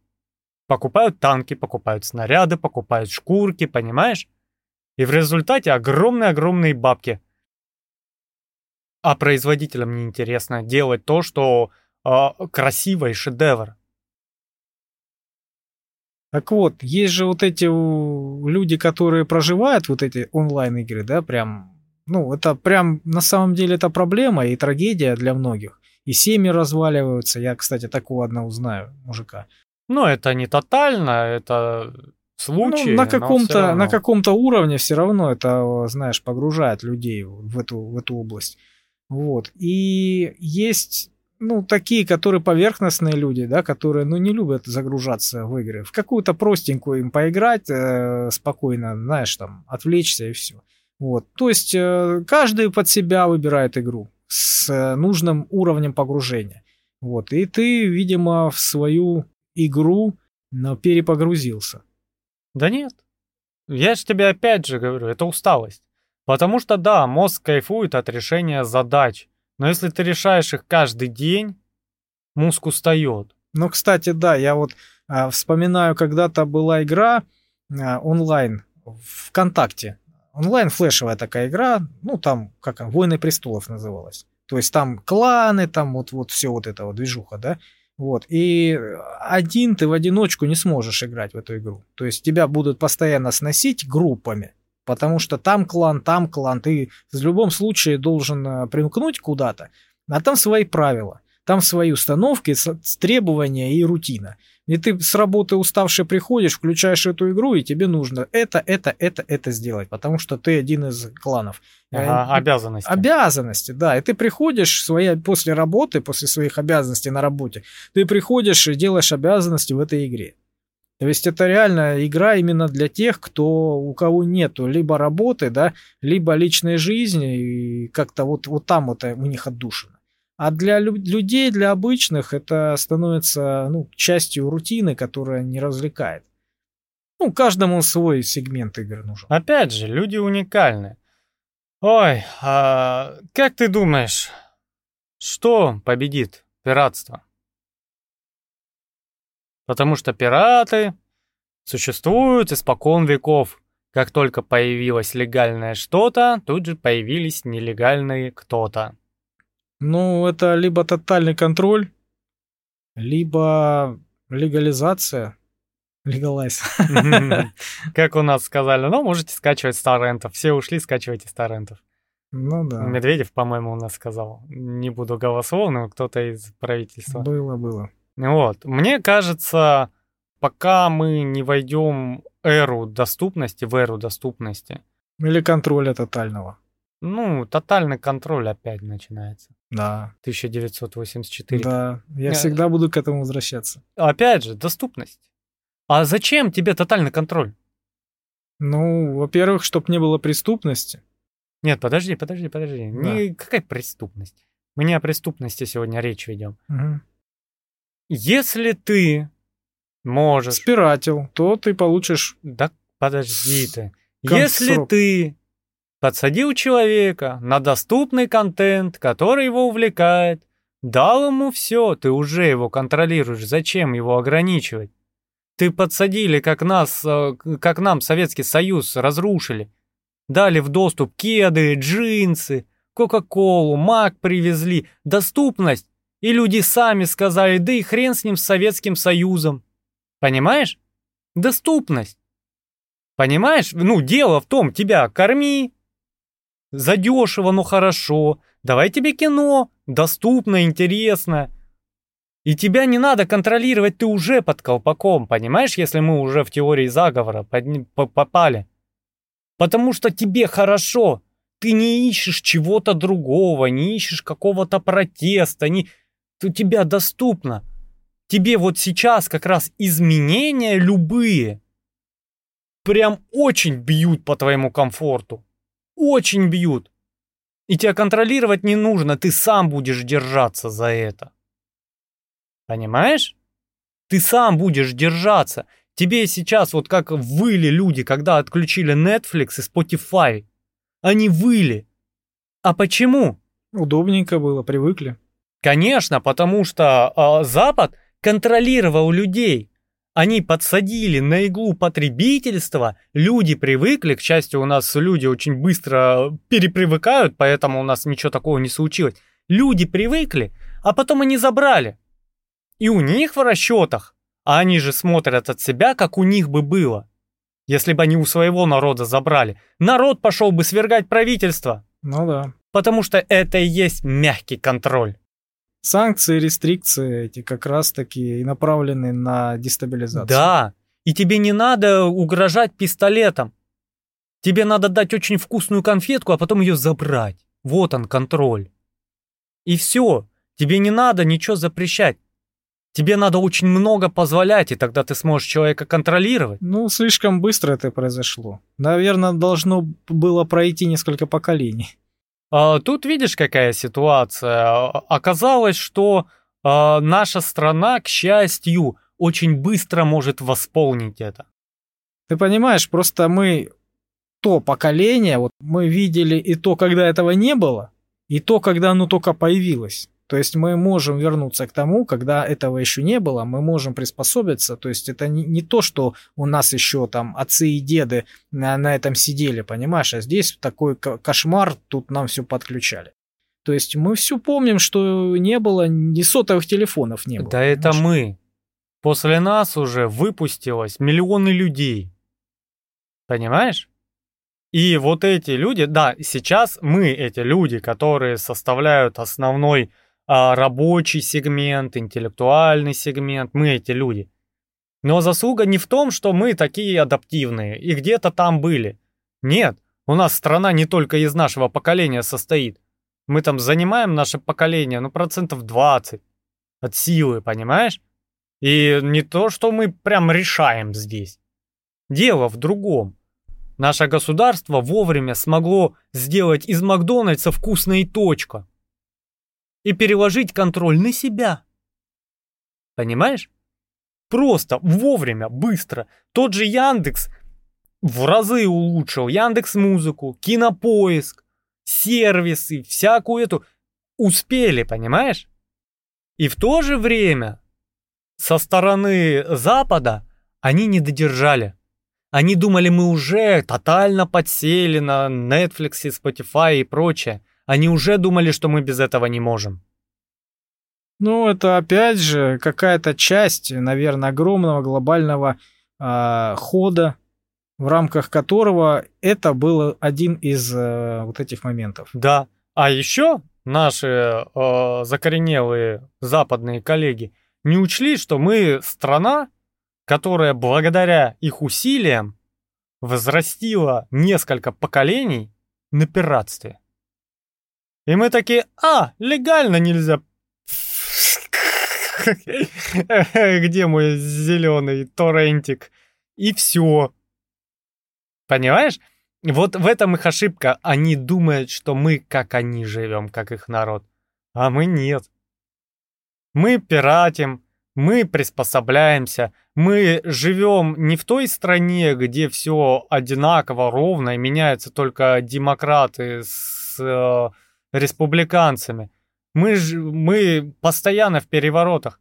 Покупают танки, покупают снаряды, покупают шкурки, понимаешь? И в результате огромные-огромные бабки – а производителям не интересно делать то, что э, красиво и шедевр. Так вот, есть же вот эти люди, которые проживают вот эти онлайн-игры, да, прям, ну, это прям, на самом деле, это проблема и трагедия для многих. И семьи разваливаются. Я, кстати, такого одного знаю, мужика. Ну, это не тотально, это случаи. Ну, на каком-то на каком-то уровне все равно это, знаешь, погружает людей в эту в эту область. Вот. И есть, ну, такие, которые поверхностные люди, да, которые, ну, не любят загружаться в игры. В какую-то простенькую им поиграть э, спокойно, знаешь, там, отвлечься и все. Вот. То есть э, каждый под себя выбирает игру с э, нужным уровнем погружения. Вот. И ты, видимо, в свою игру перепогрузился. Да нет. Я же тебе опять же говорю, это усталость. Потому что да, мозг кайфует от решения задач, но если ты решаешь их каждый день, мозг устает. Ну, кстати, да, я вот а, вспоминаю, когда-то была игра а, онлайн ВКонтакте. Онлайн флешевая такая игра, ну там, как «Войны престолов» называлась. То есть там кланы, там вот, вот все вот это вот движуха, да. Вот. И один ты в одиночку не сможешь играть в эту игру. То есть тебя будут постоянно сносить группами. Потому что там клан, там клан. Ты в любом случае должен э, примкнуть куда-то. А там свои правила. Там свои установки, требования и рутина. И ты с работы уставший приходишь, включаешь эту игру, и тебе нужно это, это, это, это сделать, потому что ты один из кланов. Ага, обязанности. Обязанности, да. И ты приходишь свои, после работы, после своих обязанностей на работе, ты приходишь и делаешь обязанности в этой игре. То есть это реально игра именно для тех, кто у кого нету либо работы, да, либо личной жизни, и как-то вот, вот там вот у них отдушено. А для людей, для обычных, это становится ну, частью рутины, которая не развлекает. Ну, каждому свой сегмент игр нужен. Опять же, люди уникальны. Ой, а как ты думаешь, что победит пиратство? Потому что пираты существуют испокон веков. Как только появилось легальное что-то, тут же появились нелегальные кто-то. Ну, это либо тотальный контроль, либо легализация. Легалайз. Как у нас сказали, ну, можете скачивать с торрентов. Все ушли, скачивайте с торрентов. Ну да. Медведев, по-моему, у нас сказал. Не буду голословным, кто-то из правительства. Было, было. Вот. Мне кажется, пока мы не войдем эру доступности, в эру доступности. Или контроля тотального. Ну, тотальный контроль опять начинается. Да. 1984. Да, я э, всегда буду к этому возвращаться. Опять же, доступность. А зачем тебе тотальный контроль? Ну, во-первых, чтобы не было преступности. Нет, подожди, подожди, подожди. Да. Не, какая преступность? Мы не о преступности сегодня речь ведем. Угу. Если ты можешь... Спиратил, то ты получишь... Да подожди ты. Если ты подсадил человека на доступный контент, который его увлекает, дал ему все, ты уже его контролируешь, зачем его ограничивать? Ты подсадили, как нас, э, как нам Советский Союз разрушили. Дали в доступ кеды, джинсы, Кока-Колу, Мак привезли. Доступность и люди сами сказали, да и хрен с ним с Советским Союзом. Понимаешь? Доступность. Понимаешь? Ну, дело в том, тебя корми. Задешево, но хорошо. Давай тебе кино. Доступно, интересно. И тебя не надо контролировать, ты уже под колпаком, понимаешь, если мы уже в теории заговора попали. Потому что тебе хорошо. Ты не ищешь чего-то другого, не ищешь какого-то протеста, не у тебя доступно. Тебе вот сейчас как раз изменения любые прям очень бьют по твоему комфорту. Очень бьют. И тебя контролировать не нужно, ты сам будешь держаться за это. Понимаешь? Ты сам будешь держаться. Тебе сейчас вот как выли люди, когда отключили Netflix и Spotify. Они выли. А почему? Удобненько было, привыкли. Конечно, потому что э, Запад контролировал людей. Они подсадили на иглу потребительства, люди привыкли, к счастью, у нас люди очень быстро перепривыкают, поэтому у нас ничего такого не случилось. Люди привыкли, а потом они забрали. И у них в расчетах, а они же смотрят от себя, как у них бы было. Если бы они у своего народа забрали, народ пошел бы свергать правительство. Ну да. Потому что это и есть мягкий контроль. Санкции, рестрикции эти как раз-таки и направлены на дестабилизацию. Да, и тебе не надо угрожать пистолетом. Тебе надо дать очень вкусную конфетку, а потом ее забрать. Вот он, контроль. И все. Тебе не надо ничего запрещать. Тебе надо очень много позволять, и тогда ты сможешь человека контролировать. Ну, слишком быстро это произошло. Наверное, должно было пройти несколько поколений. А, тут видишь, какая ситуация. Оказалось, что а, наша страна, к счастью, очень быстро может восполнить это. Ты понимаешь, просто мы то поколение, вот мы видели и то, когда этого не было, и то, когда оно только появилось. То есть мы можем вернуться к тому, когда этого еще не было, мы можем приспособиться. То есть это не, не то, что у нас еще там отцы и деды на, на этом сидели, понимаешь? А здесь такой кошмар, тут нам все подключали. То есть мы все помним, что не было, ни сотовых телефонов не было. Да понимаешь? это мы. После нас уже выпустилось миллионы людей. Понимаешь? И вот эти люди, да, сейчас мы эти люди, которые составляют основной рабочий сегмент, интеллектуальный сегмент, мы эти люди. Но заслуга не в том, что мы такие адаптивные и где-то там были. Нет, у нас страна не только из нашего поколения состоит. Мы там занимаем наше поколение, ну, процентов 20 от силы, понимаешь? И не то, что мы прям решаем здесь. Дело в другом. Наше государство вовремя смогло сделать из Макдональдса вкусная точка и переложить контроль на себя. Понимаешь? Просто, вовремя, быстро. Тот же Яндекс в разы улучшил Яндекс Музыку, Кинопоиск, сервисы, всякую эту. Успели, понимаешь? И в то же время со стороны Запада они не додержали. Они думали, мы уже тотально подсели на Netflix, Spotify и прочее. Они уже думали, что мы без этого не можем. Ну, это опять же какая-то часть, наверное, огромного глобального э, хода, в рамках которого это был один из э, вот этих моментов. Да. А еще наши э, закоренелые западные коллеги не учли, что мы страна, которая благодаря их усилиям возрастила несколько поколений на пиратстве. И мы такие, а, легально нельзя. Где мой зеленый торрентик? И все. Понимаешь? Вот в этом их ошибка. Они думают, что мы, как они, живем, как их народ. А мы нет. Мы пиратим, мы приспособляемся, мы живем не в той стране, где все одинаково, ровно, и меняются только демократы с э, республиканцами. Мы, ж, мы постоянно в переворотах.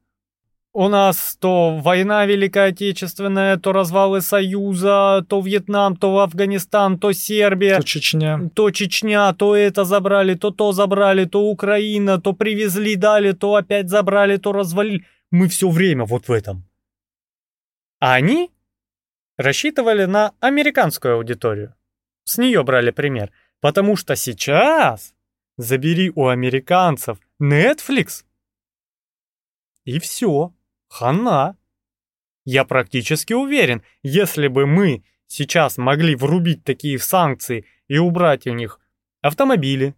У нас то война Великая Отечественная, то развалы Союза, то Вьетнам, то Афганистан, то Сербия. То Чечня. То Чечня, то это забрали, то то забрали, то Украина, то привезли, дали, то опять забрали, то развалили. Мы все время вот в этом. А они рассчитывали на американскую аудиторию. С нее брали пример. Потому что сейчас забери у американцев Netflix, и все, хана. Я практически уверен, если бы мы сейчас могли врубить такие санкции и убрать у них автомобили,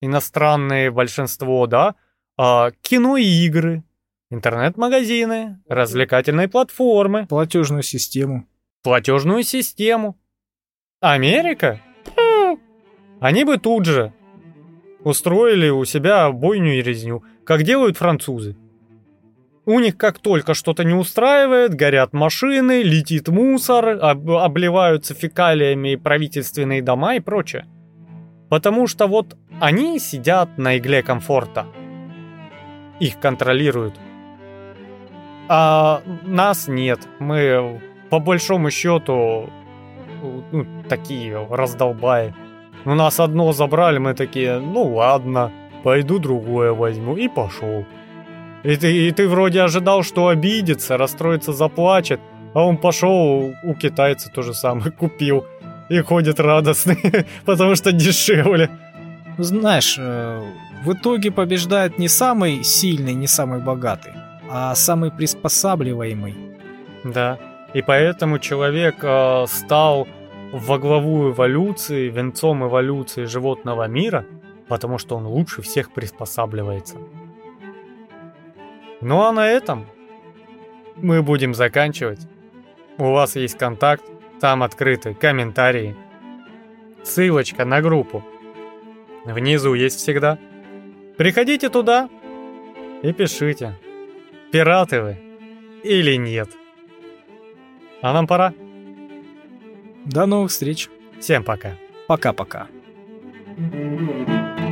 иностранные большинство, да, а, кино и игры, интернет-магазины, развлекательные платформы, платежную систему, платежную систему. Америка? Они бы тут же устроили у себя бойню и резню, как делают французы. У них как только что-то не устраивает, горят машины, летит мусор, об, обливаются фекалиями правительственные дома и прочее. Потому что вот они сидят на игле комфорта. Их контролируют. А нас нет. Мы по большому счету ну, такие раздолбаи. У нас одно забрали, мы такие, ну ладно, пойду другое возьму и пошел. И ты, и ты вроде ожидал, что обидится, расстроится, заплачет, а он пошел у китайца то же самое купил и ходит радостный, потому что дешевле. Знаешь, э, в итоге побеждает не самый сильный, не самый богатый, а самый приспосабливаемый. Да, и поэтому человек э, стал во главу эволюции, венцом эволюции животного мира, потому что он лучше всех приспосабливается. Ну а на этом мы будем заканчивать. У вас есть контакт, там открыты комментарии. Ссылочка на группу. Внизу есть всегда. Приходите туда и пишите, пираты вы или нет. А нам пора. До новых встреч. Всем пока. Пока-пока. Thank you.